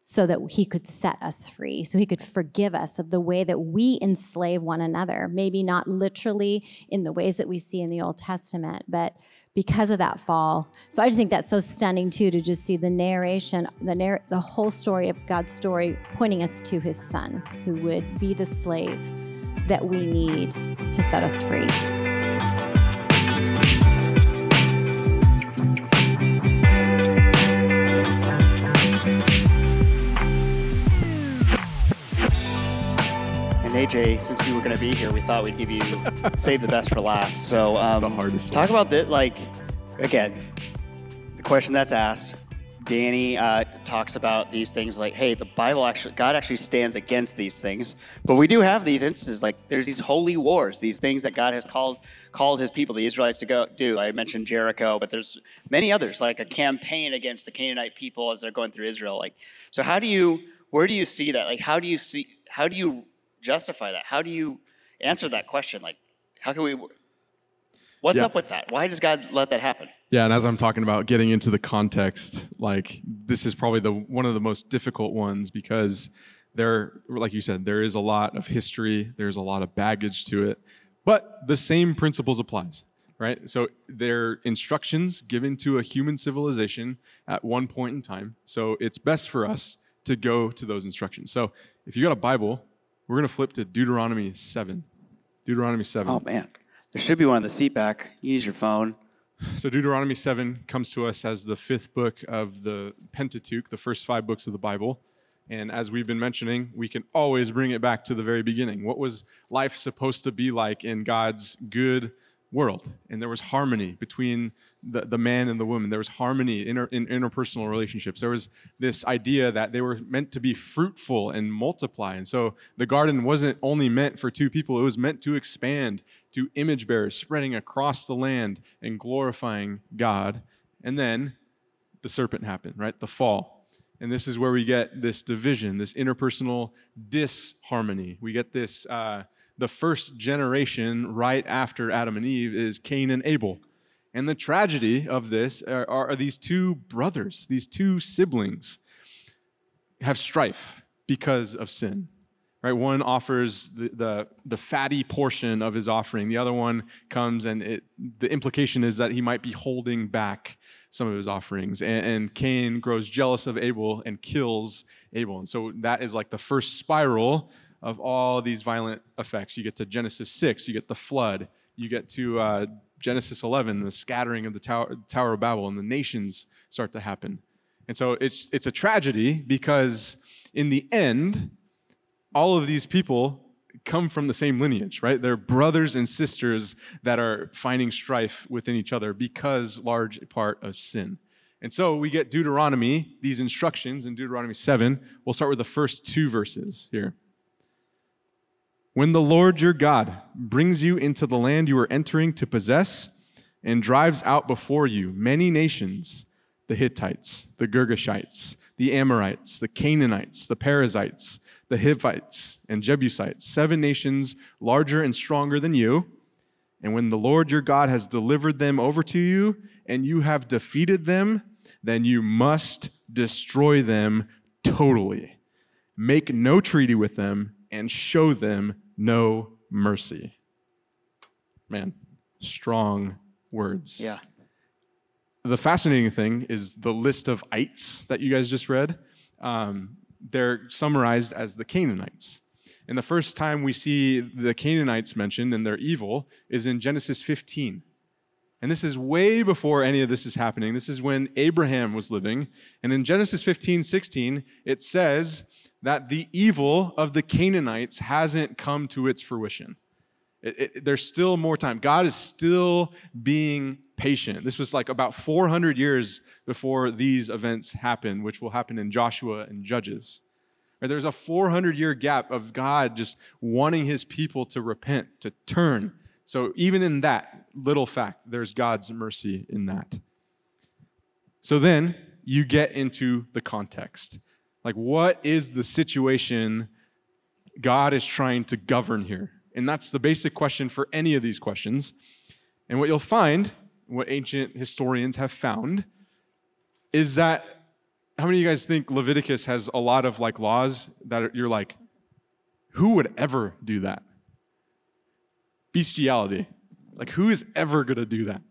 so that he could set us free, so he could forgive us of the way that we enslave one another. Maybe not literally in the ways that we see in the Old Testament, but because of that fall. So I just think that's so stunning too to just see the narration, the narr- the whole story of God's story pointing us to his son who would be the slave that we need to set us free. And AJ, since you were going to be here, we thought we'd give you [laughs] save the best for last. So um, The hardest Talk about that. Like again, the question that's asked: Danny uh, talks about these things like, hey, the Bible actually, God actually stands against these things. But we do have these instances, like there's these holy wars, these things that God has called called His people, the Israelites, to go do. I mentioned Jericho, but there's many others, like a campaign against the Canaanite people as they're going through Israel. Like, so how do you, where do you see that? Like, how do you see, how do you justify that? How do you answer that question? Like, how can we? What's Yeah. up with that? Why does God let that happen? Yeah, and as I'm talking about getting into the context, like this is probably the one of the most difficult ones because there, like you said, there is a lot of history, there's a lot of baggage to it, but the same principles applies, right? So they're instructions given to a human civilization at one point in time. So it's best for us to go to those instructions. So if you got a Bible, we're gonna flip to Deuteronomy seven. Deuteronomy seven. Oh man, there should be one on the seat back. Use your phone. So Deuteronomy 7 comes to us as the fifth book of the Pentateuch, the first five books of the Bible. And as we've been mentioning, we can always bring it back to the very beginning. What was life supposed to be like in God's good world? And there was harmony between the, the man and the woman. There was harmony inter, in interpersonal relationships. There was this idea that they were meant to be fruitful and multiply. And so the garden wasn't only meant for two people, it was meant to expand to image bearers spreading across the land and glorifying God. And then the serpent happened, right? The fall. And this is where we get this division, this interpersonal disharmony. We get this, uh, the first generation right after Adam and Eve is Cain and Abel. And the tragedy of this are, are these two brothers, these two siblings have strife because of sin. Right? One offers the, the, the fatty portion of his offering. The other one comes, and it, the implication is that he might be holding back some of his offerings. And, and Cain grows jealous of Abel and kills Abel. And so that is like the first spiral of all these violent effects. You get to Genesis 6, you get the flood, you get to uh, Genesis 11, the scattering of the tower, Tower of Babel, and the nations start to happen. And so it's, it's a tragedy because in the end, all of these people come from the same lineage, right? They're brothers and sisters that are finding strife within each other because large part of sin. And so we get Deuteronomy, these instructions in Deuteronomy 7. We'll start with the first two verses here. When the Lord your God brings you into the land you are entering to possess and drives out before you many nations, the Hittites, the Girgashites, the Amorites, the Canaanites, the Perizzites, the Hivites, and Jebusites, seven nations larger and stronger than you. And when the Lord your God has delivered them over to you and you have defeated them, then you must destroy them totally. Make no treaty with them and show them no mercy. Man, strong words. Yeah. The fascinating thing is the list of ites that you guys just read. Um, they're summarized as the Canaanites. And the first time we see the Canaanites mentioned and their evil is in Genesis 15. And this is way before any of this is happening. This is when Abraham was living. And in Genesis 15, 16, it says that the evil of the Canaanites hasn't come to its fruition. It, it, there's still more time. God is still being patient. This was like about 400 years before these events happened, which will happen in Joshua and Judges. Right, There's a 400 year gap of God just wanting his people to repent, to turn. So even in that little fact, there's God's mercy in that. So then you get into the context. Like, what is the situation God is trying to govern here? And that's the basic question for any of these questions. And what you'll find, what ancient historians have found, is that how many of you guys think Leviticus has a lot of like laws that you're like, who would ever do that? Bestiality. Like, who is ever going to do that?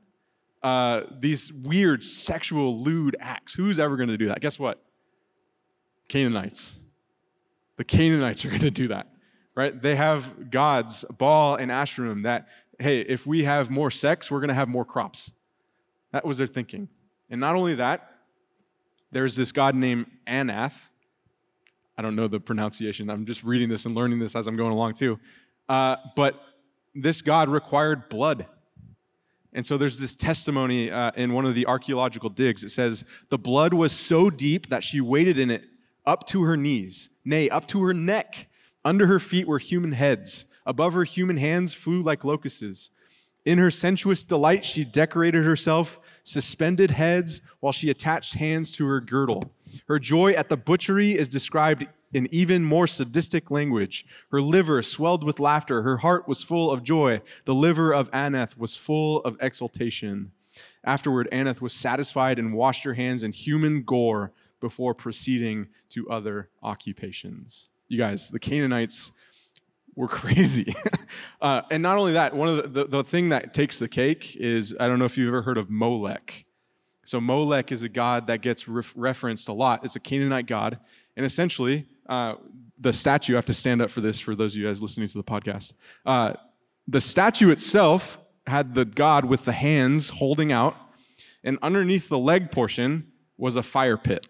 Uh, these weird sexual lewd acts. Who's ever going to do that? Guess what? Canaanites. The Canaanites are [laughs] going to do that, right? They have gods, Baal and Asherim, that, hey, if we have more sex, we're going to have more crops. That was their thinking. And not only that, there's this god named Anath. I don't know the pronunciation. I'm just reading this and learning this as I'm going along too. Uh, but this god required blood. And so there's this testimony uh, in one of the archaeological digs. It says, The blood was so deep that she waded in it up to her knees, nay, up to her neck. Under her feet were human heads. Above her, human hands flew like locusts. In her sensuous delight, she decorated herself, suspended heads, while she attached hands to her girdle. Her joy at the butchery is described in even more sadistic language. Her liver swelled with laughter. Her heart was full of joy. The liver of Aneth was full of exultation. Afterward, Aneth was satisfied and washed her hands in human gore before proceeding to other occupations. You guys, the Canaanites were [laughs] crazy. [laughs] uh, and not only that, one of the, the, the thing that takes the cake is I don't know if you've ever heard of Molech. So Molech is a god that gets ref- referenced a lot. It's a Canaanite god, and essentially, uh, the statue. I have to stand up for this for those of you guys listening to the podcast. Uh, the statue itself had the god with the hands holding out, and underneath the leg portion was a fire pit.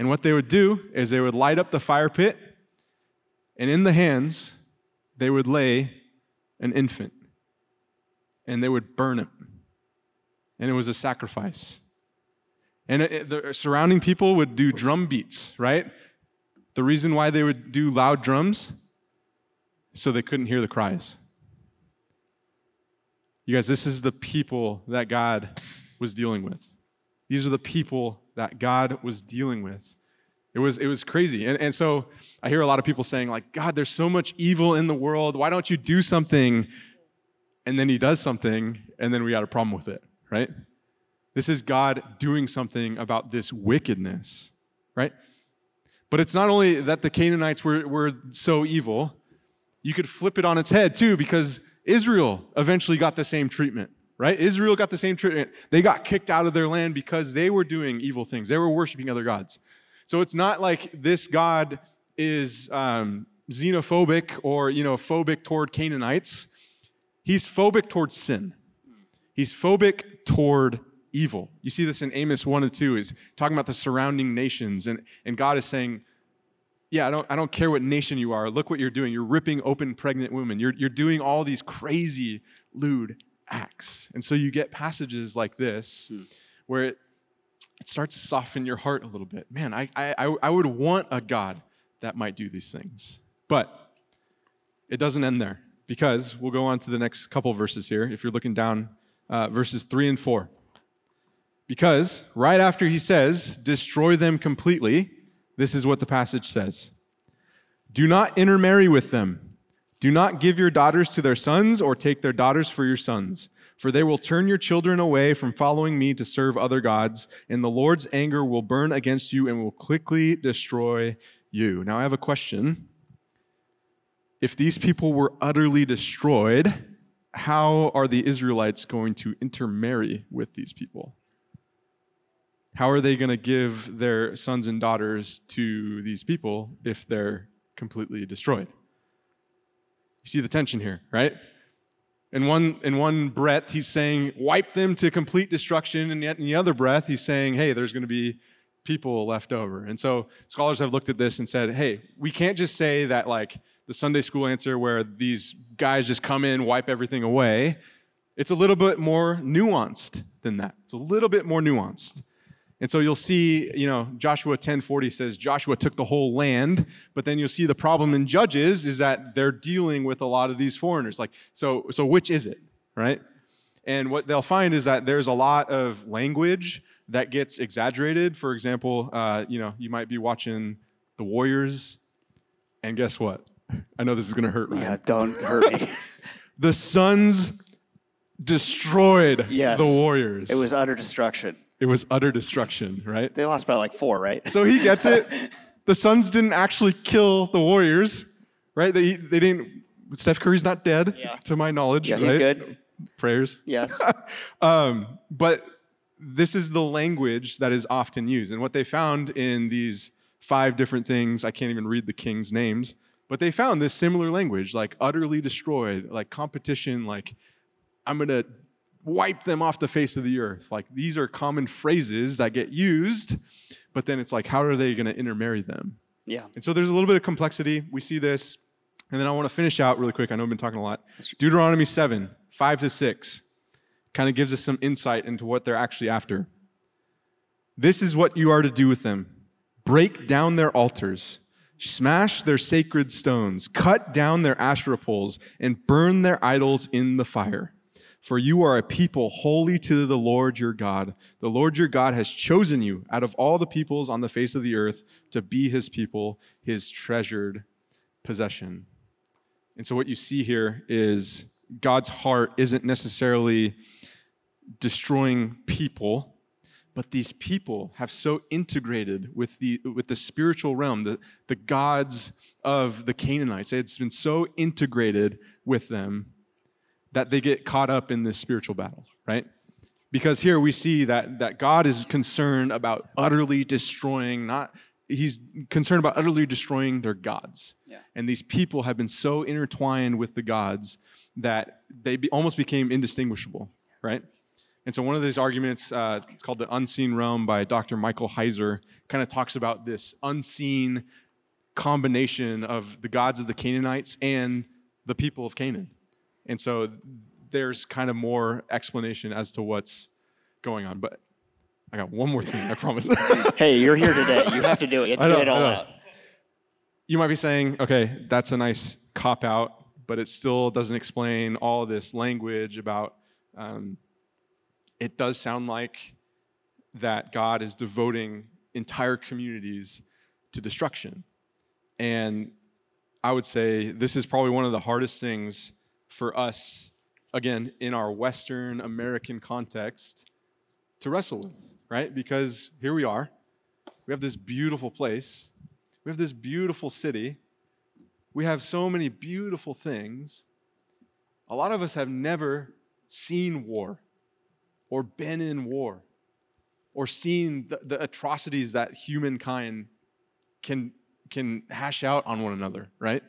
And what they would do is they would light up the fire pit, and in the hands they would lay an infant, and they would burn it and it was a sacrifice. And it, the surrounding people would do drum beats, right? The reason why they would do loud drums, so they couldn't hear the cries. You guys, this is the people that God was dealing with. These are the people that God was dealing with. It was, it was crazy. And, and so I hear a lot of people saying, like, God, there's so much evil in the world. Why don't you do something? And then he does something, and then we got a problem with it right? This is God doing something about this wickedness, right? But it's not only that the Canaanites were, were so evil, you could flip it on its head too, because Israel eventually got the same treatment, right? Israel got the same treatment. They got kicked out of their land because they were doing evil things, they were worshiping other gods. So it's not like this God is um, xenophobic or you know phobic toward Canaanites. He's phobic towards sin. He's phobic toward evil. You see this in Amos 1 and 2, is talking about the surrounding nations. And, and God is saying, Yeah, I don't, I don't care what nation you are. Look what you're doing. You're ripping open pregnant women. You're, you're doing all these crazy, lewd acts. And so you get passages like this hmm. where it, it starts to soften your heart a little bit. Man, I, I, I would want a God that might do these things. But it doesn't end there because we'll go on to the next couple verses here. If you're looking down uh, verses 3 and 4. Because right after he says, destroy them completely, this is what the passage says Do not intermarry with them. Do not give your daughters to their sons or take their daughters for your sons, for they will turn your children away from following me to serve other gods, and the Lord's anger will burn against you and will quickly destroy you. Now, I have a question. If these people were utterly destroyed, how are the Israelites going to intermarry with these people? How are they going to give their sons and daughters to these people if they're completely destroyed? You see the tension here, right? In one, in one breath, he's saying, wipe them to complete destruction. And yet in the other breath, he's saying, hey, there's going to be people left over. And so scholars have looked at this and said, hey, we can't just say that like the Sunday school answer where these guys just come in, wipe everything away. It's a little bit more nuanced than that. It's a little bit more nuanced. And so you'll see, you know, Joshua 10:40 says Joshua took the whole land, but then you'll see the problem in Judges is that they're dealing with a lot of these foreigners. Like, so so which is it, right? And what they'll find is that there's a lot of language that gets exaggerated. For example, uh, you know, you might be watching The Warriors, and guess what? I know this is going to hurt, right? Yeah, don't hurt me. [laughs] the Suns destroyed yes, the Warriors. It was utter destruction. It was utter destruction, right? They lost by like four, right? So he gets it. [laughs] the Suns didn't actually kill the Warriors, right? They they didn't. Steph Curry's not dead, yeah. to my knowledge. Yeah, he's good. Prayers. Yes. [laughs] um, but this is the language that is often used. And what they found in these five different things, I can't even read the king's names, but they found this similar language, like utterly destroyed, like competition, like I'm going to wipe them off the face of the earth. Like these are common phrases that get used, but then it's like, how are they going to intermarry them? Yeah. And so there's a little bit of complexity. We see this. And then I want to finish out really quick. I know I've been talking a lot. Deuteronomy 7, 5 to 6. kind of gives us some insight into what they're actually after. This is what you are to do with them break down their altars, smash their sacred stones, cut down their Asherah poles, and burn their idols in the fire. For you are a people holy to the Lord your God. The Lord your God has chosen you out of all the peoples on the face of the earth to be his people, his treasured possession. And so, what you see here is God's heart isn't necessarily destroying people, but these people have so integrated with the, with the spiritual realm, the, the gods of the Canaanites. It's been so integrated with them that they get caught up in this spiritual battle, right? Because here we see that, that God is concerned about utterly destroying, not, he's concerned about utterly destroying their gods. Yeah. And these people have been so intertwined with the gods that they be, almost became indistinguishable, right? And so one of these arguments, uh, it's called The Unseen Realm by Dr. Michael Heiser, kind of talks about this unseen combination of the gods of the Canaanites and the people of Canaan. And so there's kind of more explanation as to what's going on. But I got one more thing, I promise. [laughs] Hey, you're here today. You have to do it. You have [laughs] to get it all out. you might be saying, okay, that's a nice cop out, but it still doesn't explain all this language about. Um, it does sound like that God is devoting entire communities to destruction. And I would say this is probably one of the hardest things for us, again, in our Western American context, to wrestle with, right? Because here we are. We have this beautiful place. We have this beautiful city. We have so many beautiful things. A lot of us have never seen war or been in war or seen the, the atrocities that humankind can, can hash out on one another, right?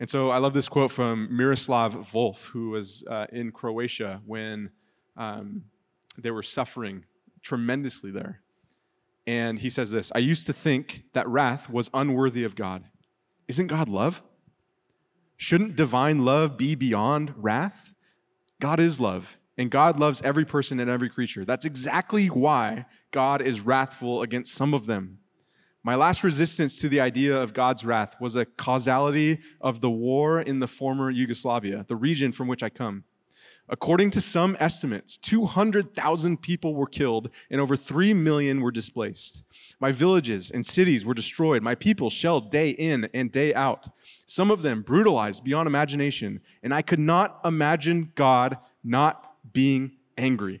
And so I love this quote from Miroslav Volf, who was uh, in Croatia when um, they were suffering tremendously there. And he says this I used to think that wrath was unworthy of God. Isn't God love? Shouldn't divine love be beyond wrath? God is love, and God loves every person and every creature. That's exactly why God is wrathful against some of them. My last resistance to the idea of God's wrath was a causality of the war in the former Yugoslavia, the region from which I come. According to some estimates, 200,000 people were killed and over 3 million were displaced. My villages and cities were destroyed, my people shelled day in and day out, some of them brutalized beyond imagination, and I could not imagine God not being angry.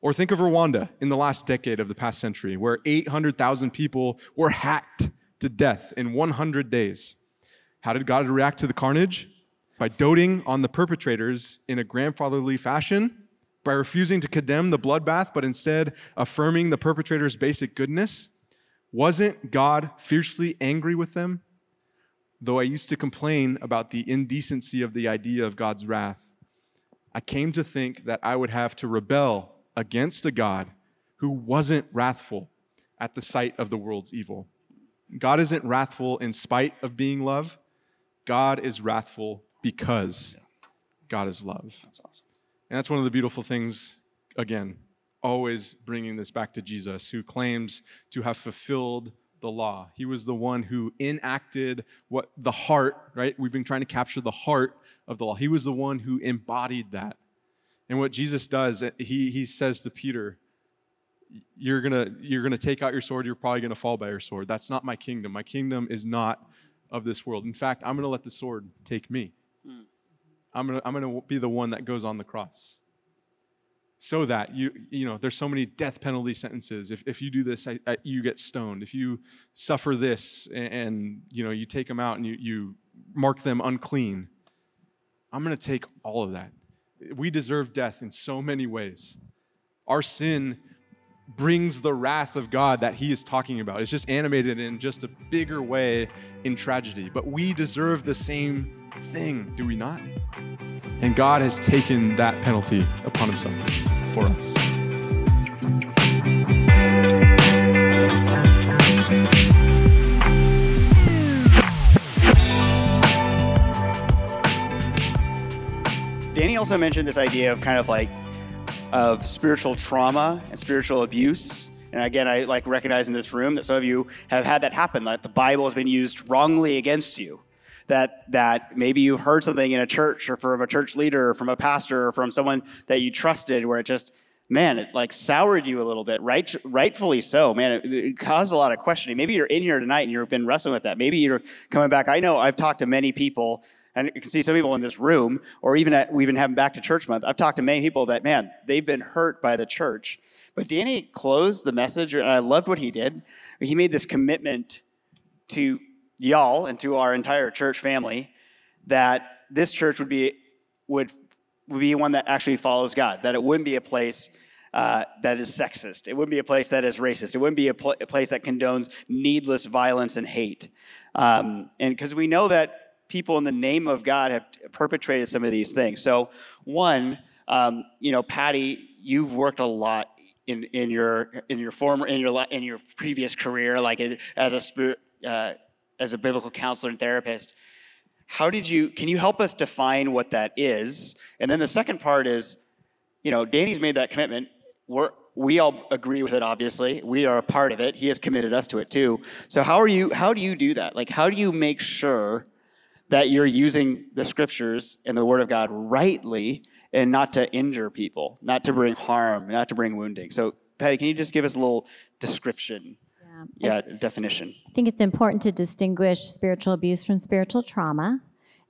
Or think of Rwanda in the last decade of the past century, where 800,000 people were hacked to death in 100 days. How did God react to the carnage? By doting on the perpetrators in a grandfatherly fashion, by refusing to condemn the bloodbath, but instead affirming the perpetrator's basic goodness. Wasn't God fiercely angry with them? Though I used to complain about the indecency of the idea of God's wrath, I came to think that I would have to rebel against a God who wasn't wrathful at the sight of the world's evil. God isn't wrathful in spite of being love. God is wrathful because God is love. That's awesome. And that's one of the beautiful things, again, always bringing this back to Jesus, who claims to have fulfilled the law. He was the one who enacted what the heart, right? We've been trying to capture the heart of the law. He was the one who embodied that. And what Jesus does, he, he says to Peter, you're gonna, you're gonna take out your sword, you're probably gonna fall by your sword. That's not my kingdom. My kingdom is not of this world. In fact, I'm gonna let the sword take me. Hmm. I'm gonna, I'm gonna be the one that goes on the cross. So that you, you know, there's so many death penalty sentences. If, if you do this, I, I, you get stoned. If you suffer this and, and, you know, you take them out and you, you mark them unclean, I'm gonna take all of that. We deserve death in so many ways. Our sin brings the wrath of God that he is talking about. It's just animated in just a bigger way in tragedy. But we deserve the same thing, do we not? And God has taken that penalty upon himself for us. Danny also mentioned this idea of kind of like of spiritual trauma and spiritual abuse. And again, I like recognize in this room that some of you have had that happen, that the Bible has been used wrongly against you. That, that maybe you heard something in a church or from a church leader or from a pastor or from someone that you trusted where it just, man, it like soured you a little bit, right? Rightfully so, man. It, it caused a lot of questioning. Maybe you're in here tonight and you've been wrestling with that. Maybe you're coming back. I know I've talked to many people and you can see some people in this room, or even at, we've been having back to church month. I've talked to many people that, man, they've been hurt by the church. But Danny closed the message, and I loved what he did. He made this commitment to y'all and to our entire church family that this church would be would, would be one that actually follows God. That it wouldn't be a place uh, that is sexist. It wouldn't be a place that is racist. It wouldn't be a, pl- a place that condones needless violence and hate. Um, and because we know that people in the name of God have perpetrated some of these things. So, one, um, you know, Pattie, you've worked a lot in, in your in your former in your in your previous career, like as a uh, as a biblical counselor and therapist. How did you? Can you help us define what that is? And then the second part is, you know, Danny's made that commitment. We're we all agree with it obviously we are a part of it he has committed us to it too so how are you how do you do that like how do you make sure that you're using the scriptures and the word of God rightly and not to injure people, not to bring harm, not to bring wounding. So, Pattie, can you just give us a little description? Yeah, yeah definition. I think it's important to distinguish spiritual abuse from spiritual trauma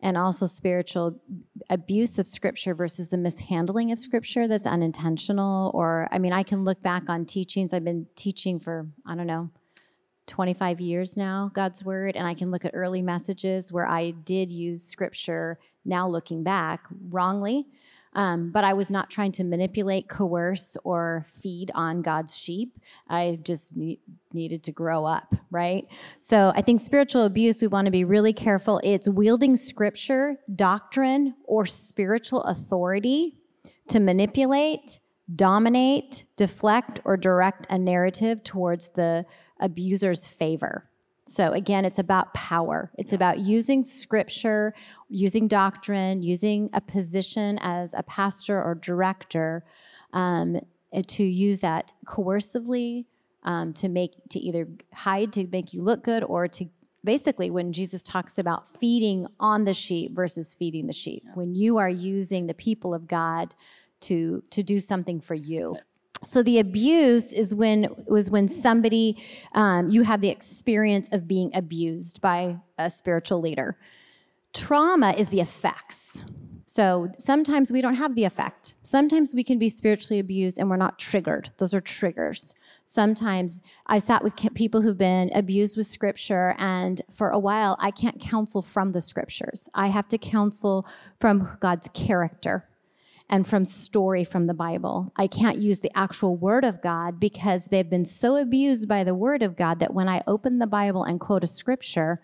and also spiritual abuse of scripture versus the mishandling of scripture that's unintentional or i mean i can look back on teachings i've been teaching for i don't know 25 years now, God's word, and I can look at early messages where I did use scripture, now looking back, wrongly. Um, but I was not trying to manipulate, coerce, or feed on God's sheep. I just ne- needed to grow up, right? So I think spiritual abuse, we want to be really careful. It's wielding scripture, doctrine, or spiritual authority to manipulate, dominate, deflect, or direct a narrative towards the abuser's favor. So again, it's about power. It's about using scripture, using doctrine, using a position as a pastor or director um, to use that coercively um, to make to either hide to make you look good or to basically when Jesus talks about feeding on the sheep versus feeding the sheep. When you are using the people of God to to do something for you. So the abuse is when was when somebody um, you have the experience of being abused by a spiritual leader. Trauma is the effects. So sometimes we don't have the effect. Sometimes we can be spiritually abused and we're not triggered. Those are triggers. Sometimes i sat with people who've been abused with scripture and for a while i can't counsel from the scriptures. I have to counsel from god's character and from story from the Bible. I can't use the actual word of God because they've been so abused by the word of God that when I open the Bible and quote a scripture,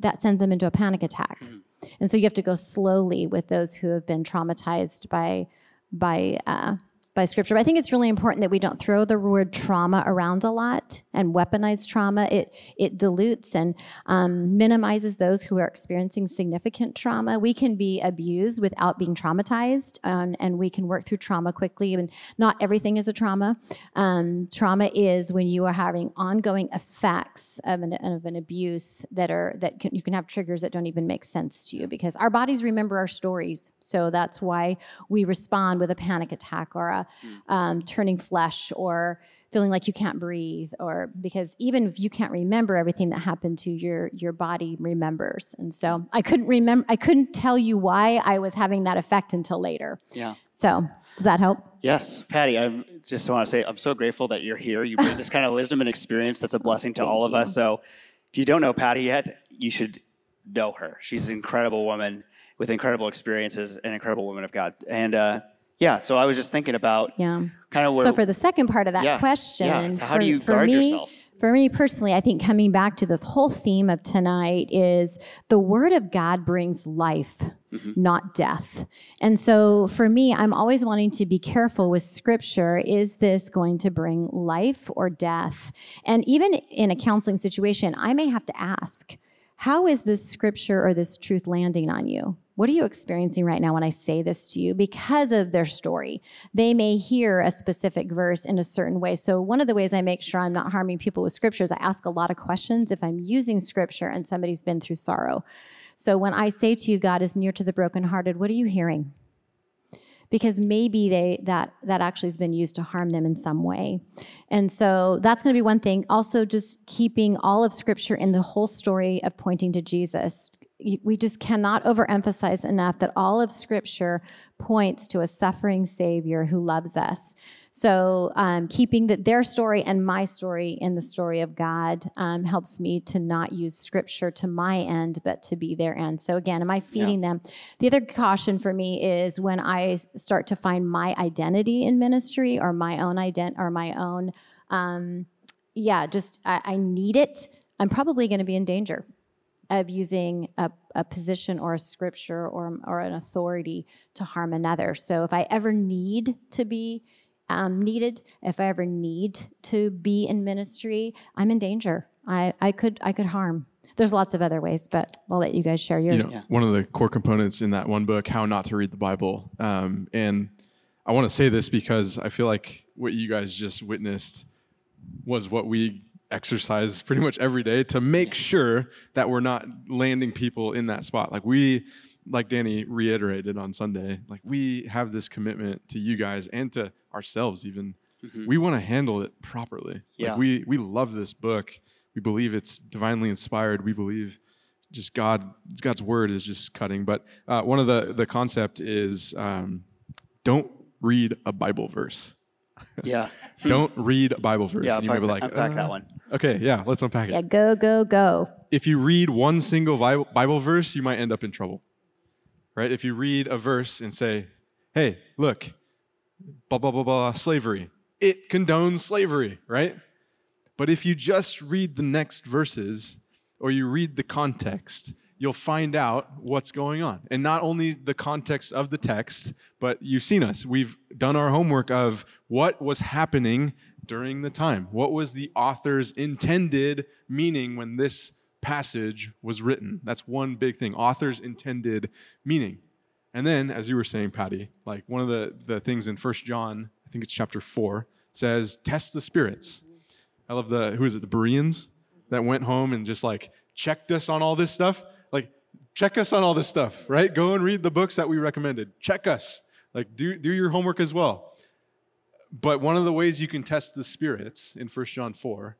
that sends them into a panic attack. Mm-hmm. And so you have to go slowly with those who have been traumatized by by uh, by scripture. But I think it's really important that we don't throw the word trauma around a lot and weaponize trauma. It it dilutes and um, minimizes those who are experiencing significant trauma. We can be abused without being traumatized, um, and we can work through trauma quickly. And not everything is a trauma. Um, trauma is when you are having ongoing effects of an, of an abuse that are that can, you can have triggers that don't even make sense to you because our bodies remember our stories. So that's why we respond with a panic attack or a um, turning flesh or feeling like you can't breathe or because even if you can't remember everything that happened to your your body remembers. And so i couldn't remember i couldn't tell you why i was having that effect until later. Yeah. So does that help? Yes. Pattie i just want to say i'm so grateful that you're here. You bring this kind of wisdom and experience that's a blessing to all of you. us so if you don't know Pattie yet you should know her. She's an incredible woman with incredible experiences an incredible woman of god. And uh, yeah, so I was just thinking about yeah. kind of where. So for the second part of that yeah, question, yeah. So how for, do you guard me, yourself? For me personally, I think coming back to this whole theme of tonight is the Word of God brings life, mm-hmm. not death. And so for me, I'm always wanting to be careful with Scripture. Is this going to bring life or death? And even in a counseling situation, I may have to ask, how is this Scripture or this truth landing on you? What are you experiencing right now when I say this to you? Because of their story. They may hear a specific verse in a certain way. So, one of the ways I make sure I'm not harming people with scripture is I ask a lot of questions if I'm using scripture and somebody's been through sorrow. So, when I say to you, God is near to the brokenhearted, what are you hearing? because maybe they that that actually has been used to harm them in some way and so that's going to be one thing also just keeping all of scripture in the whole story of pointing to jesus we just cannot overemphasize enough that all of scripture points to a suffering savior who loves us. So um, keeping the, their story and my story in the story of god um, helps me to not use scripture to my end but to be their end. So again am i feeding yeah. them? The other caution for me is when i start to find my identity in ministry or my own ident or my own um, yeah just I, I need it i'm probably going to be in danger of using a, a, position or a scripture or, or an authority to harm another. So if I ever need to be um, needed, if I ever need to be in ministry, I'm in danger. I, I could I could harm. There's lots of other ways, but I'll let you guys share yours. You know, yeah. One of the core components in that one book, How Not to Read the Bible, um, and I want to say this because I feel like what you guys just witnessed was what we exercise pretty much every day to make sure that we're not landing people in that spot. Like we, like Danny reiterated on Sunday, like we have this commitment to you guys and to ourselves even. Mm-hmm. We want to handle it properly. Yeah. Like we we love this book. We believe it's divinely inspired. We believe just God God's word is just cutting. But uh, one of the the concept is um, don't read a Bible verse. [laughs] Yeah. don't read Bible verse. Yeah, and you might be like, unpack uh, that one. Okay, yeah, let's unpack it. Yeah, go, go, go. If you read one single Bible verse, you might end up in trouble. Right? If you read a verse and say, hey, look, blah, blah, blah, blah, slavery, it condones slavery, right? But if you just read the next verses or you read the context, you'll find out what's going on. And not only the context of the text, but you've seen us. We've done our homework of what was happening during the time. What was the author's intended meaning when this passage was written? That's one big thing. Author's intended meaning. And then, as you were saying, Pattie, like one of the, the things in First John, I think it's chapter 4, says, test the spirits. I love the, who is it, the Bereans that went home and just like checked us on all this stuff? Check us on all this stuff, right? Go and read the books that we recommended. Check us. Like, do, do your homework as well. But one of the ways you can test the spirits in 1 John 4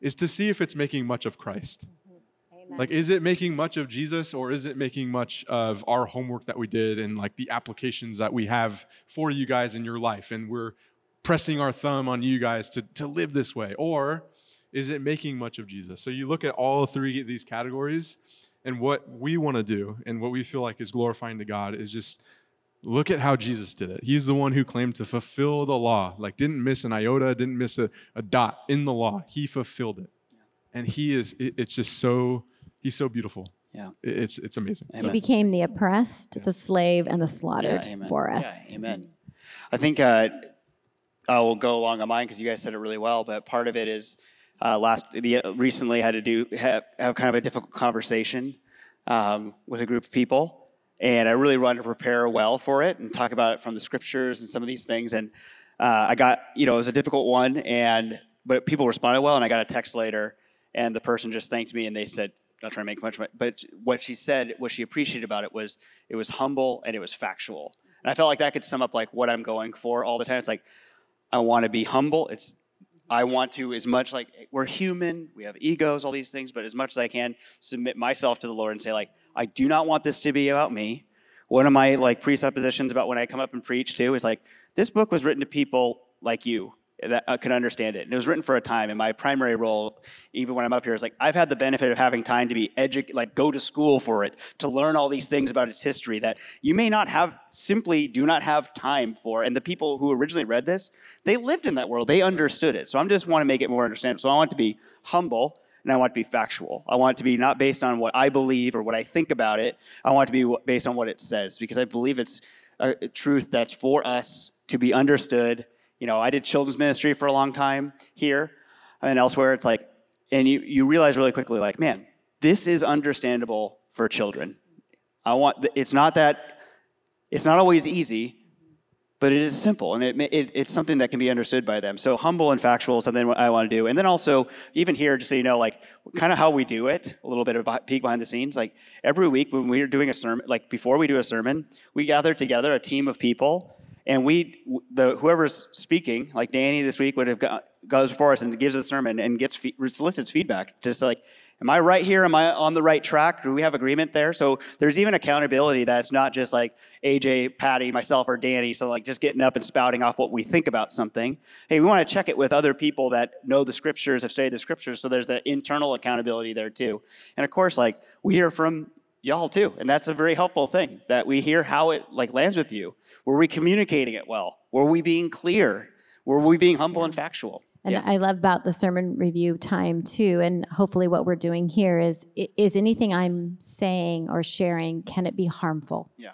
is to see if it's making much of Christ. Amen. Like, is it making much of Jesus or is it making much of our homework that we did and like the applications that we have for you guys in your life? And we're pressing our thumb on you guys to, to live this way. Or is it making much of Jesus? So you look at all three of these categories, and what we want to do and what we feel like is glorifying to God is just look at how Jesus did it. He's the one who claimed to fulfill the law, like didn't miss an iota, didn't miss a, a dot in the law. He fulfilled it. And he is, it, it's just so, he's so beautiful. Yeah. it's, it's amazing. Amen. He became the oppressed, yeah. the slave, and the slaughtered yeah, for us. Yeah, amen. I think uh, I will go along on mine because you guys said it really well, but part of it is uh, last the, recently had to do have, have kind of a difficult conversation um, with a group of people and I really wanted to prepare well for it and talk about it from the scriptures and some of these things. And uh, I got, you know, it was a difficult one, and but people responded well, and I got a text later, and the person just thanked me, and they said, not trying to make much, money, but what she said, what she appreciated about it was it was humble and it was factual, and I felt like that could sum up like what I'm going for all the time. It's like I want to be humble. It's I want to, as much like we're human, we have egos, all these things, but as much as I can, submit myself to the Lord and say, like, I do not want this to be about me. One of my like presuppositions about when I come up and preach too is like this book was written to people like you that uh, can understand it. And it was written for a time. And my primary role, even when I'm up here, is like I've had the benefit of having time to be educated, like go to school for it, to learn all these things about its history that you may not have, simply do not have time for. And the people who originally read this, they lived in that world. They understood it. So I'm just want to make it more understandable. So I want to be humble and I want to be factual. I want it to be not based on what I believe or what I think about it. I want it to be based on what it says because I believe it's a truth that's for us to be understood. You know, I did children's ministry for a long time here and elsewhere. It's like, and you, you realize really quickly, like, man, this is understandable for children. I want. It's not that. It's not always easy, but it is simple, and it, it, it's something that can be understood by them. So humble and factual is something I want to do, and then also even here, just so you know, like kind of how we do it, a little bit of peek behind the scenes. Like every week when we're doing a sermon, like before we do a sermon, we gather together a team of people, and we the whoever's speaking, like Danny this week would have got, goes before us and gives a sermon and gets solicits feedback, just like Am I right here? Am I on the right track? Do we have agreement there? So there's even accountability that it's not just like AJ, Pattie, myself, or Danny. So like just getting up and spouting off what we think about something. Hey, we want to check it with other people that know the scriptures, have studied the scriptures. So there's that internal accountability there too. And of course, like we hear from y'all too, and that's a very helpful thing that we hear how it like lands with you. Were we communicating it well? Were we being clear? Were we being humble and factual? And yeah. I love about the sermon review time too. And hopefully, what we're doing here is is anything I'm saying or sharing, can it be harmful? Yeah.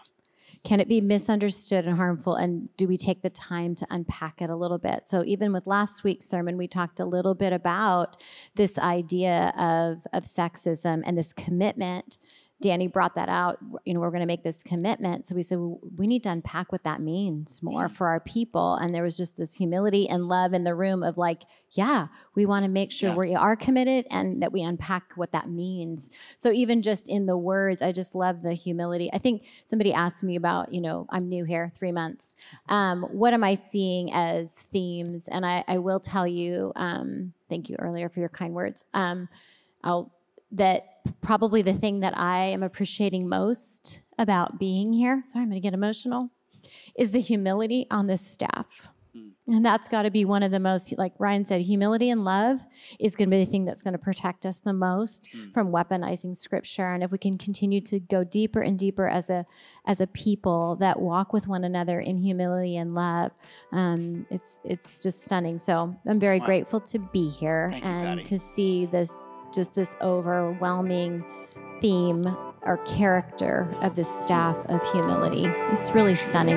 Can it be misunderstood and harmful? And do we take the time to unpack it a little bit? So, even with last week's sermon, we talked a little bit about this idea of, of sexism and this commitment Danny brought that out. You know, we're going to make this commitment. So we said well, we need to unpack what that means more for our people. And there was just this humility and love in the room of like, yeah, we want to make sure yeah. we are committed and that we unpack what that means. So even just in the words, I just love the humility. I think somebody asked me about, you know, I'm new here, three months. Um, what am I seeing as themes? And I, I will tell you, um, thank you earlier for your kind words. Um, I'll that probably the thing that I am appreciating most about being here, sorry, I'm going to get emotional, is the humility on this staff. Mm. And that's got to be one of the most, like Ryan said, humility and love is going to be the thing that's going to protect us the most mm. from weaponizing scripture. And if we can continue to go deeper and deeper as a as a people that walk with one another in humility and love, um, it's it's just stunning. So I'm very wow. grateful to be here Thank and you, to see this just this overwhelming theme or character of this staff of humility. It's really stunning.